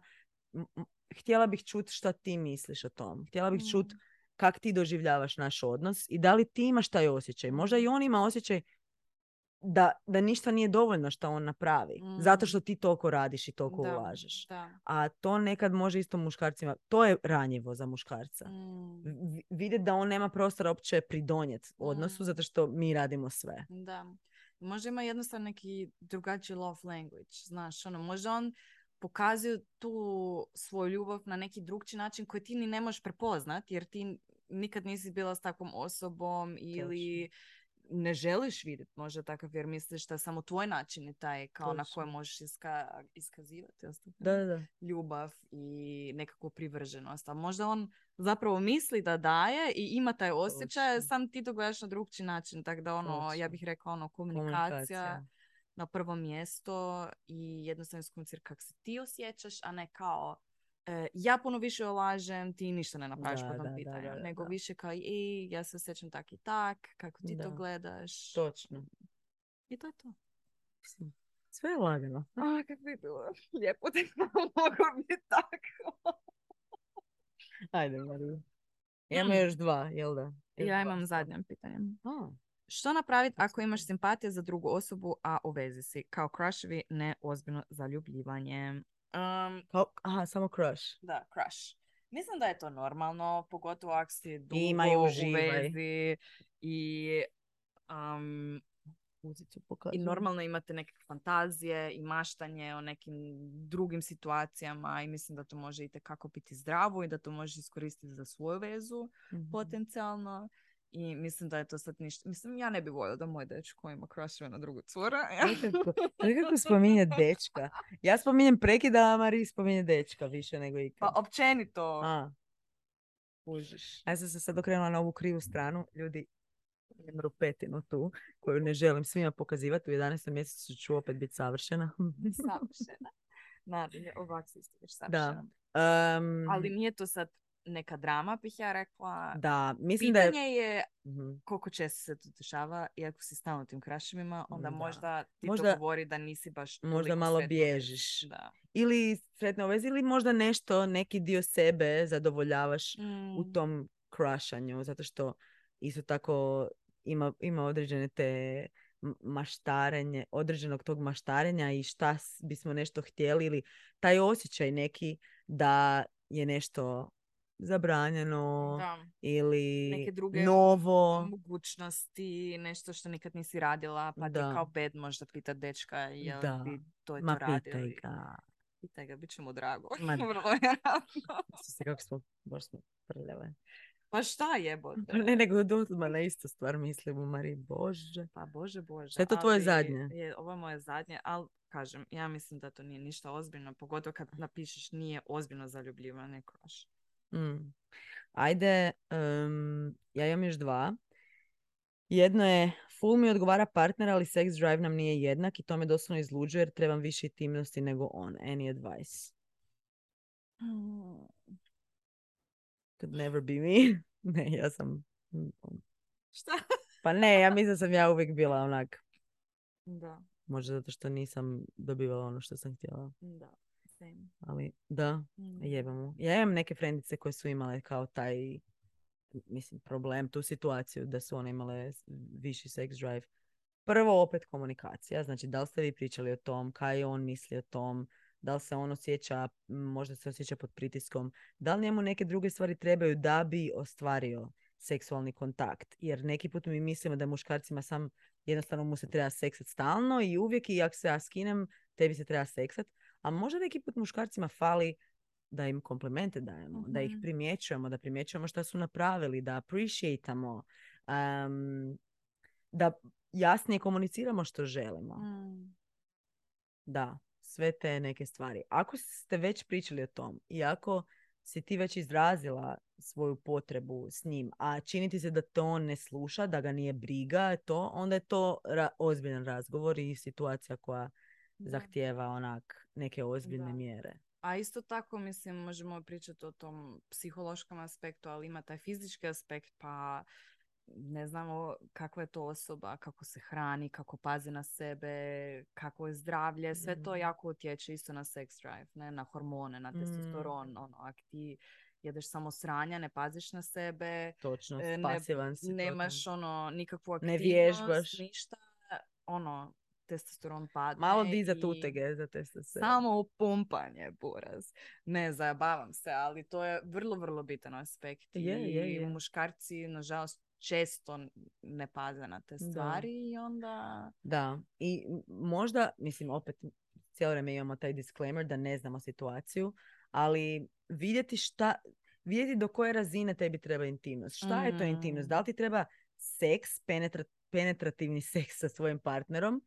Htjela bih čuti šta ti misliš o tom. Htjela bih čuti Mm. kak ti doživljavaš naš odnos i da li ti imaš taj osjećaj. Možda i on ima osjećaj da, da ništa nije dovoljno što on napravi. Zato Mm. što ti toliko radiš i toliko Da, ulažeš. Da. A to nekad može isto muškarcima. To je ranjivo za muškarca. Mm, V- Vidjeti da on nema prostora uopće pridonijeti odnosu Mm. zato što mi radimo sve. da. Možda ima jednostavno neki drugačiji love language, znaš, ono, možda on pokazuje tu svoju ljubav na neki drugčiji način koji ti ni ne možeš prepoznat, jer ti nikad nisi bila s takvom osobom ili ne želiš vidjeti možda takav jer misliš da samo tvoj način je taj kao na Točno. kojem možeš iska, iskazivati Da, da, ljubav i nekakvu privrženost. A možda on zapravo misli da daje i ima taj osjećaj, Točno. sam ti to gledaš na drugčiji način. Tako da ono, ja Točno. bih rekla ono, komunikacija, Komunikacija. na prvo mjesto i jednostavno iskomunicirati kako se ti osjećaš, a ne kao ja puno više olažem, ti ništa ne napraviš Da, po tom pitanju. da, da, nego da. više kao i ja se osjećam tak i tak, kako ti to Da. gledaš. Točno. I to je to. Sve je lagano. A, kako bi bilo lijepo da mogu biti tako. Ajde, Marija. Imamo još dva, jel da? Još Ja dva imam zadnje pitanje. A, Što napraviti ako imaš simpatije za drugu osobu, a u vezi si? Kao crushevi, ne ozbiljno zaljubljivanje. Um, kao, aha, samo crush. da, crush. Mislim da je to normalno, pogotovo ako si dugo Ima i u vezi i, um, i normalno imate neke fantazije i maštanje o nekim drugim situacijama i mislim da to može i biti zdravo i da to možeš iskoristiti za svoju vezu Mhm. potencijalno. I mislim da je to sad ništa. Mislim, ja ne bi voljela da moj dečko ima crushove na drugu curu. Nekako, nekako spominje dečka. Ja spominjem prekida, a Mari spominje dečka više nego ikad. pa općenito A, kužiš. ja sam se sad okrenula na ovu krivu stranu. Ljudi, imam rupetinu tu, koju ne želim svima pokazivati. U 11. mjesecu ću opet biti savršena. Savršena. Nadalje, ovak isto već Da. savršena. Em, Ali nije to sad neka drama, bih ja rekla. da, mislim da je... Pitanje je Mhm. koliko često se to dešava i ako si stalno u tim kraševima, onda Da. možda ti Možda- to govori da nisi baš možda malo u vezi. bježiš. Da. Ili sretna u vezi, ili možda nešto, neki dio sebe zadovoljavaš u Mm. tom crushanju, zato što isto tako ima, ima određene te maštarenje, određenog tog maštarenja i šta bismo nešto htjeli ili taj osjećaj neki da je nešto zabranjeno Da. ili Neke druge novo. mogućnosti, nešto što nikad nisi radila, pa ti Da. kao bed možda pita dečka jel Da. bi to i Ma to radio. pitaj ga. Pitaj ga, bit će mu drago. Ma. Vrlo vjerojatno. Isuse, kako smo, baš smo prljave. Pa šta jebote? Pa ne, nego odmah na istu stvar mislim u Mari, bože. Pa bože, bože. Šta je to tvoje ali zadnje? Je, ovo je moje zadnje, ali kažem, ja mislim da to nije ništa ozbiljno, pogotovo kad napišeš nije ozbiljno zaljubljivo, ne crush. Mm. Ajde, em, ja imam još dva. Jedno je, full mi odgovara partner, ali sex drive nam nije jednak i to me doslovno izluđuje jer trebam više intimnosti nego on. Any advice? Could never be me. ne, ja sam... Šta? Pa ne, ja mislim da sam ja uvijek bila onak, Da, možda zato što nisam dobivala ono što sam htjela. da, same. Ali da, Mm. jebamo. Ja imam neke frendice koje su imale kao taj, mislim, problem, tu situaciju da su one imale viši sex drive. Prvo opet komunikacija, znači da li ste vi pričali o tom, kaj on misli o tom, da li se on osjeća, možda se osjeća pod pritiskom, da li njemu neke druge stvari trebaju da bi ostvario seksualni kontakt. Jer neki put mi mislimo da muškarcima sam jednostavno mu se treba seksat stalno i uvijek i ako se ja skinem, tebi se treba seksat. A možda neki put muškarcima fali da im komplimente dajemo, da ih Mhm. primjećujemo, da primjećujemo šta su napravili, da appreciatamo, um, da jasnije komuniciramo što želimo. Mm. Da, sve te neke stvari. Ako ste već pričali o tom i ako si ti već izrazila svoju potrebu s njim, a čini ti se da to on ne sluša, da ga nije briga, to, onda je to ra- ozbiljan razgovor i situacija koja. Zahtijeva onak neke ozbiljne Da. mjere. A isto tako, mislim, možemo pričati o tom psihološkom aspektu, ali ima taj fizički aspekt, pa ne znamo kakva je to osoba, kako se hrani, kako pazi na sebe, kako je zdravlje, sve to Mm. jako utječe isto na sex drive, ne, na hormone, na Mm. testosteron, ono, ako ti jedeš samo sranja, ne paziš na sebe, Točno, E, ne- si. nemaš ono nikakvu Ne aktivnost, vježbaš. ništa, ono, testosteron padne. Malo dizat i- utege za testosteron. samo pumpanje, buraz. Ne, zajebavam se, ali to je vrlo, vrlo bitan aspekt. Je, I je, je. muškarci, nažalost, često ne paze na te Da. stvari i onda... Da, i možda, mislim, opet cijelo vrijeme imamo taj disclaimer da ne znamo situaciju, ali vidjeti šta, vidjeti do koje razine tebi treba intimnost. Šta je to intimnost? Mm. Da li ti treba seks, penetra- penetrativni seks sa svojim partnerom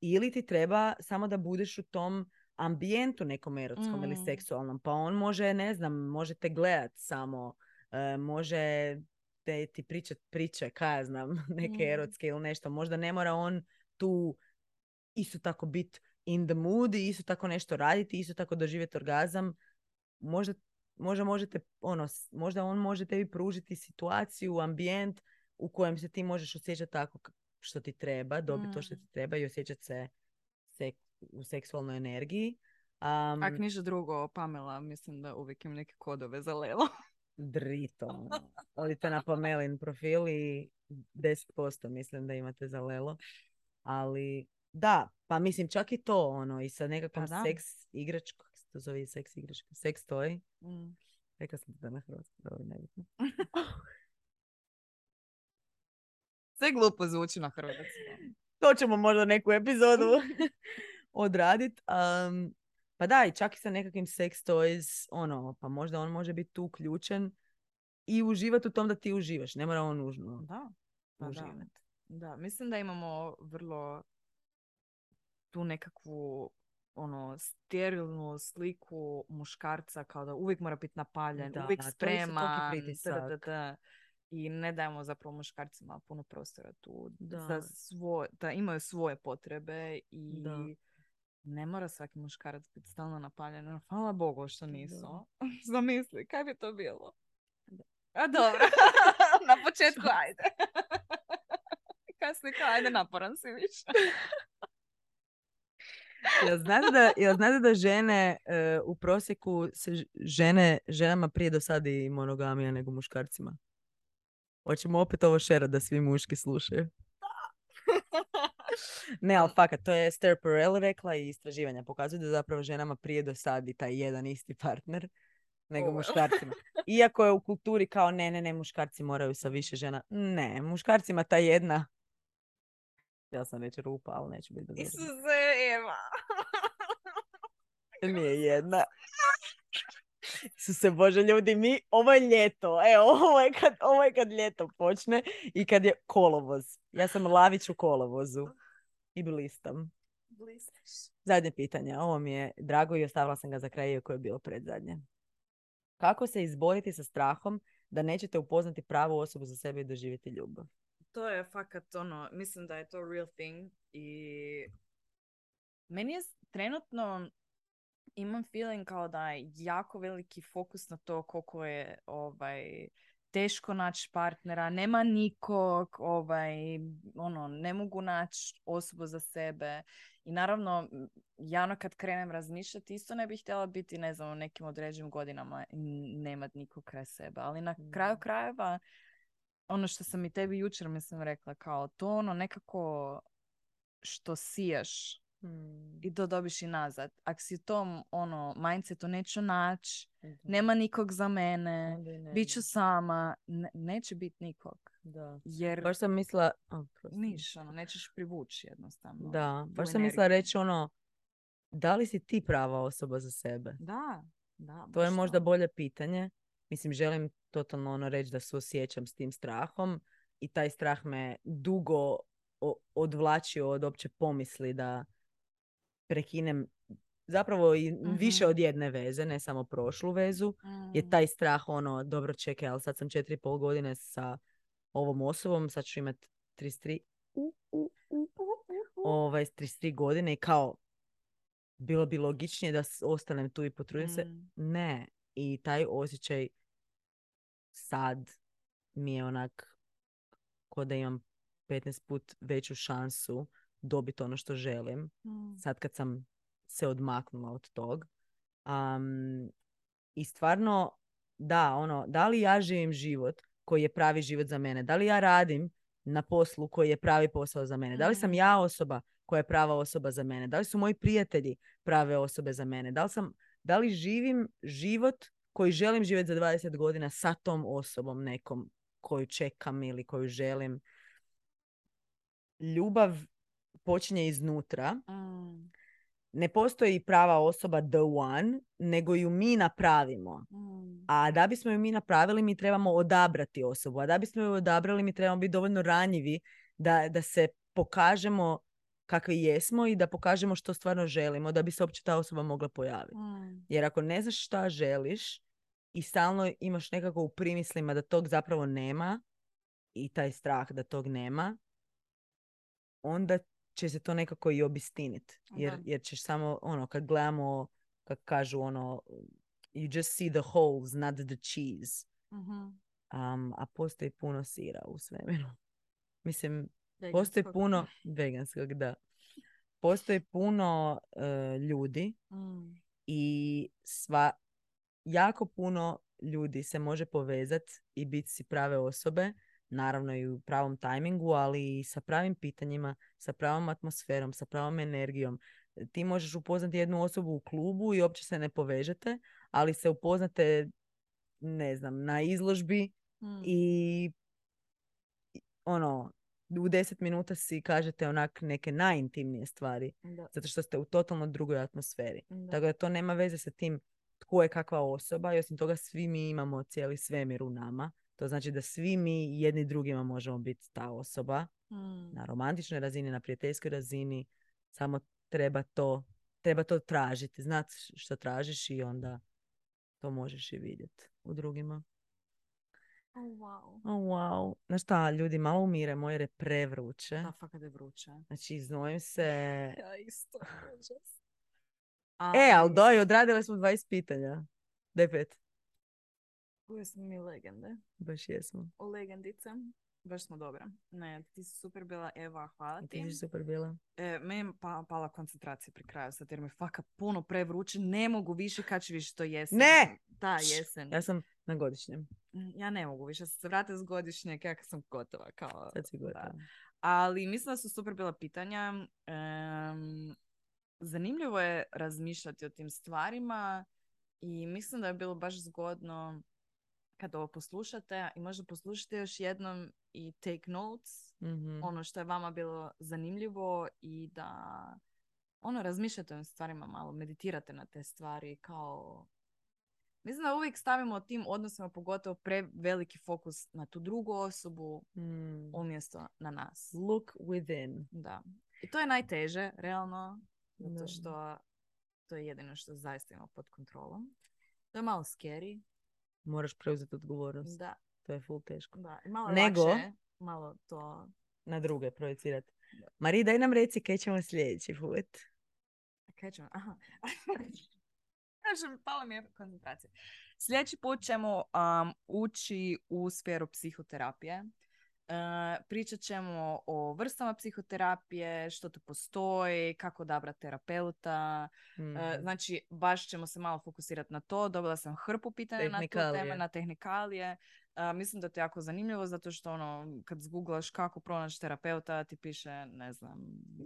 ili ti treba samo da budeš u tom ambijentu nekom erotskom ili Mm. seksualnom. Pa on može, ne znam, možete gledat samo, e, može te, ti pričat priče, kaj ja znam, neke Mm. erotske ili nešto. Možda ne mora on tu isto tako bit in the mood i isto tako nešto raditi, isto tako doživjeti orgazam. Možda, možda možete, ono, možda on može tebi pružiti situaciju, ambijent u kojem se ti možeš osjećati tako što ti treba, dobiti to što Mm. ti treba i osjećati se sek- u seksualnoj energiji. Um, Ak ništa drugo, Pamela, mislim da uvijek im neke kodove za lelo. drito. ono. Odite na Pamelin profil i 10% mislim da imate za lelo. Ali da, pa mislim čak i to ono i sa nekakvom Pa da. seks igračkom, kako se to zove seks igračka, seks toy. Mm. Rekla sam to na hrvatskom, dobro, nebitno. Sve glupo zvuči na hrvatskom. To ćemo možda neku epizodu odradit. Um, pa da, i čak i sa nekakvim sex toys, ono, pa možda on može biti tu uključen i uživati u tom da ti uživaš. Ne mora on nužno Da, pa da. uživati. Da, mislim da imamo vrlo tu nekakvu ono sterilnu sliku muškarca kao da uvijek mora biti napaljen, Da, uvijek to je isto spreman, da, da, da. I ne dajemo zapravo muškarcima puno prostora tu Da. za svo, da imaju svoje potrebe i Da. ne mora svaki muškarac biti stalno napaljen. Ono, Hvala Bogu što nisu. Zamisli, kaj bi to bilo? A dobro, na početku ajde. Kasnije kao, ajde naporan si više. Jel znate da, jel znate da žene e, u prosjeku se žene ženama prije dosadi monogamija nego muškarcima? Hoćemo opet ovo šerat da svi muški slušaju. ne, ali fakat, to je Esther Perel rekla i istraživanja pokazuju da zapravo ženama prije dosadi taj jedan isti partner nego Oh, well. muškarcima. Iako je u kulturi kao ne, ne, ne, muškarci moraju sa više žena. Ne, muškarcima ta jedna ja sam reći rupa, ali neću biti obzira. Isuse, Eva. Nije jedna. Su se Bože ljudi, mi, ovo je ljeto, e, ovo je, kad, ovo je kad ljeto počne i kad je kolovoz. Ja sam lavić u kolovozu i blistam. Zadnje pitanje, ovo mi je drago i ostavila sam ga za kraj iako je bilo predzadnje. Kako se izboriti sa strahom da nećete upoznati pravu osobu za sebe i doživjeti ljubav? To je fakat ono, mislim da je to real thing i meni je trenutno imam feeling kao da je jako veliki fokus na to koliko je ovaj teško naći partnera, nema nikog, ovaj, ono, ne mogu naći osobu za sebe. I naravno, ja ono kad krenem razmišljati, isto ne bih htjela biti, ne znam, u nekim određenim godinama i nemat nikog kraj sebe. Ali na kraju krajeva, ono što sam i tebi jučer mislim rekla, kao to ono nekako što siješ i to dobiš i nazad. Ako si tom ono, mindsetu neću naći, nema nikog za mene, ne bit ću sama, ne- neće biti nikog. Da. Jer Baš sam mislila... oprosti. niš, ono, nećeš privući jednostavno. Da, baš sam mislila energiju. reći ono, da li si ti prava osoba za sebe? Da, da. To je baš možda bolje pitanje. Mislim, želim totalno ono reći da suosjećam s tim strahom i taj strah me dugo odvlačio od opće pomisli da prekinem zapravo i više Mhm. od jedne veze, ne samo prošlu vezu, je Mm. taj strah ono, dobro čekaj, ali sad sam četiri i pol godine sa ovom osobom, sad ću imat 33, u, u, u, ovaj, 33 godine i kao bilo bi logičnije da ostanem tu i potrudim se. Mm. Ne. I taj osjećaj sad mi je onak ko da imam 15 put veću šansu dobiti ono što želim. Mm. Sad kad sam se odmaknula od tog. Am, I stvarno, da, ono, da li ja živim život koji je pravi život za mene? Da li ja radim na poslu koji je pravi posao za mene? Da li sam Mhm. ja osoba koja je prava osoba za mene? Da li su moji prijatelji prave osobe za mene? Da li, sam, da li živim život koji želim živjeti za 20 godina sa tom osobom nekom koju čekam ili koju želim? Ljubav počinje iznutra Mm. ne postoji prava osoba the one, nego ju mi napravimo. Mm. A da bismo ju mi napravili, mi trebamo odabrati osobu. A da bismo ju odabrali, mi trebamo biti dovoljno ranjivi da, da se pokažemo kakvi jesmo i da pokažemo što stvarno želimo, da bi se uopće ta osoba mogla pojaviti. Mm. Jer ako ne znaš šta želiš i stalno imaš nekako u primislima da tog zapravo nema i taj strah da tog nema, onda će se to nekako i obistiniti. Jer, jer ćeš samo, ono, kad gledamo, kad kažu ono, you just see the holes, not the cheese. Mhm. Um, a postoji puno sira u svemiru. Mislim, postoji Veganskog. puno veganskog, da. Postoji puno e, ljudi Mm. i sva, jako puno ljudi se može povezati i biti si prave osobe, naravno i u pravom tajmingu, ali i sa pravim pitanjima, sa pravom atmosferom, sa pravom energijom. Ti možeš upoznati jednu osobu u klubu i uopće se ne povežete, ali se upoznate, ne znam, na izložbi Mm. i i ono, u deset minuta si kažete onak neke najintimnije stvari, Da. zato što ste u totalno drugoj atmosferi. Da. Tako da to nema veze sa tim tko je kakva osoba i osim toga svi mi imamo cijeli svemir u nama. To znači da svi mi jedni drugima možemo biti ta osoba Mm. na romantičnoj razini, na prijateljskoj razini. Samo treba to, treba to tražiti. Znati što tražiš i onda to možeš i vidjeti u drugima. Oh, wow. Oh, wow. Znaš šta, ljudi, malo umiremo jer je prevruće. Da, fakat je vruće. Znači, iznojim se. Ja isto. užas. E, ali doj, odradili smo 20 pitanja. Daj pet. Koje smo mi legende. Baš jesmo. O legendice. Baš smo dobra. Ne, ti si super bila, Eva, hvala Ti ti. si super bila. E, meni je pa, pala koncentracija pri kraju sad jer mi je fakat puno prevruće. Ne mogu više kad će više to jesen. Ne! Da, jesen. Ja sam na godišnjem. Ja ne mogu više. Sad se vratiti s godišnjeg, ja sam gotova. Kao, Sad si da. gotova. Ali mislim da su super bila pitanja. Em, zanimljivo je razmišljati o tim stvarima i mislim da je bilo baš zgodno kad ovo poslušate i možda poslušate još jednom i take notes, Mhm. ono što je vama bilo zanimljivo i da ono razmišljate o stvarima malo, meditirate na te stvari kao Mislim da uvijek stavimo tim odnosima pogotovo preveliki fokus na tu drugu osobu Mm. umjesto na nas. Look within. Da. I to je najteže, realno, zato što to je jedino što zaista ima pod kontrolom. To je malo scary. Moraš preuzeti odgovornost. Da, To je full teško. da. I malo Nego- lakše, malo to... Na druge projecirati. Mari, daj nam reci kaj ćemo sljedeći put. Kaj ćemo? Aha. Kažem, pala mi je koncentracija. Sljedeći put ćemo um, ući u sferu psihoterapije. Uh, pričat ćemo o vrstama psihoterapije, što tu postoji, kako odabrati terapeuta. E, znači, baš ćemo se malo fokusirati na to. Dobila sam hrpu pitanja na tu temu, na tehnikalije. E, mislim da je to jako zanimljivo zato što ono, kad zgooglaš kako pronaći terapeuta, ti piše, ne znam,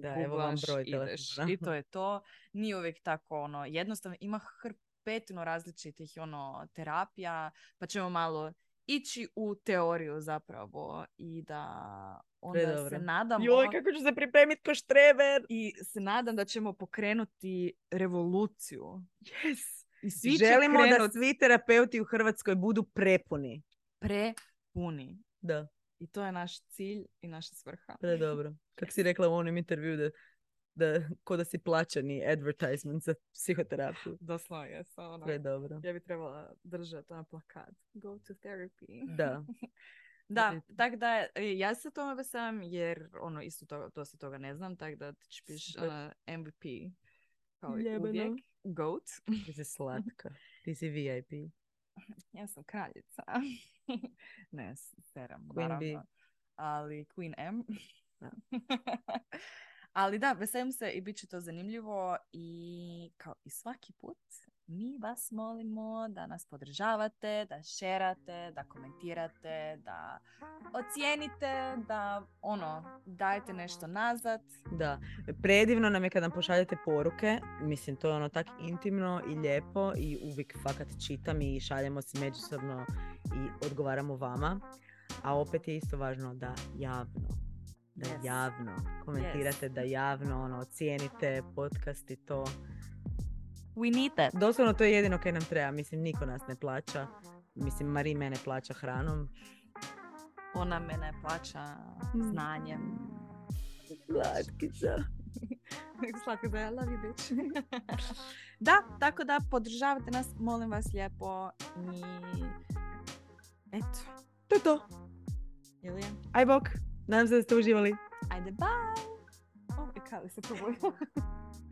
Da, evo vam broj ideš i to je to. Nije uvijek tako ono, jednostavno, ima hrpetinu različitih ono, terapija, pa ćemo malo ići u teoriju zapravo i da onda se Predobro. nadamo Joj, kako ću se pripremiti ko štreber. i se nadam da ćemo pokrenuti revoluciju. Yes. I svi će Želimo da krenut svi terapeuti u Hrvatskoj budu prepuni. prepuni. Da, I to je naš cilj i naša svrha. predobro. Kako si rekla u onom intervju da, da ko da si plaćani advertisement za psihoterapiju. Doslovno je, ono. Predobro. Ja bi trebala držati na plakat. Go to therapy. Da. Da, tako da e, ja se tome veselam jer ono isto to, dosta toga ne znam, tako da ti piš Super. ono, MVP kao i Jebeno. uvijek. Goat. Ti si slatka. Ti si VIP. Ja sam kraljica. ne, seram, Queen naravno. Ali Queen M. Ali da, veselim se i bit će to zanimljivo i kao i svaki put mi vas molimo da nas podržavate, da šerate, da komentirate, da ocijenite, da ono, dajete nešto nazad. Da, predivno nam je kad nam pošaljete poruke, mislim to je ono tak intimno i lijepo i uvijek fakat čitam i šaljemo si međusobno i odgovaramo vama, a opet je isto važno da javno, da Yes. javno komentirate, da javno ono, ocijenite podcast i to. We need that. Doslovno to je jedino kaj nam treba, mislim niko nas ne plaća, mislim Mari mene plaća hranom. Ona mene plaća Mm. znanjem. Slatkica. Slatko da I love you, bitch. da, tako da podržavate nas, molim vas lijepo. I eto, To je to. jel je? Aj bok, nadam se da ste uživali. Ajde, bye! O, i se.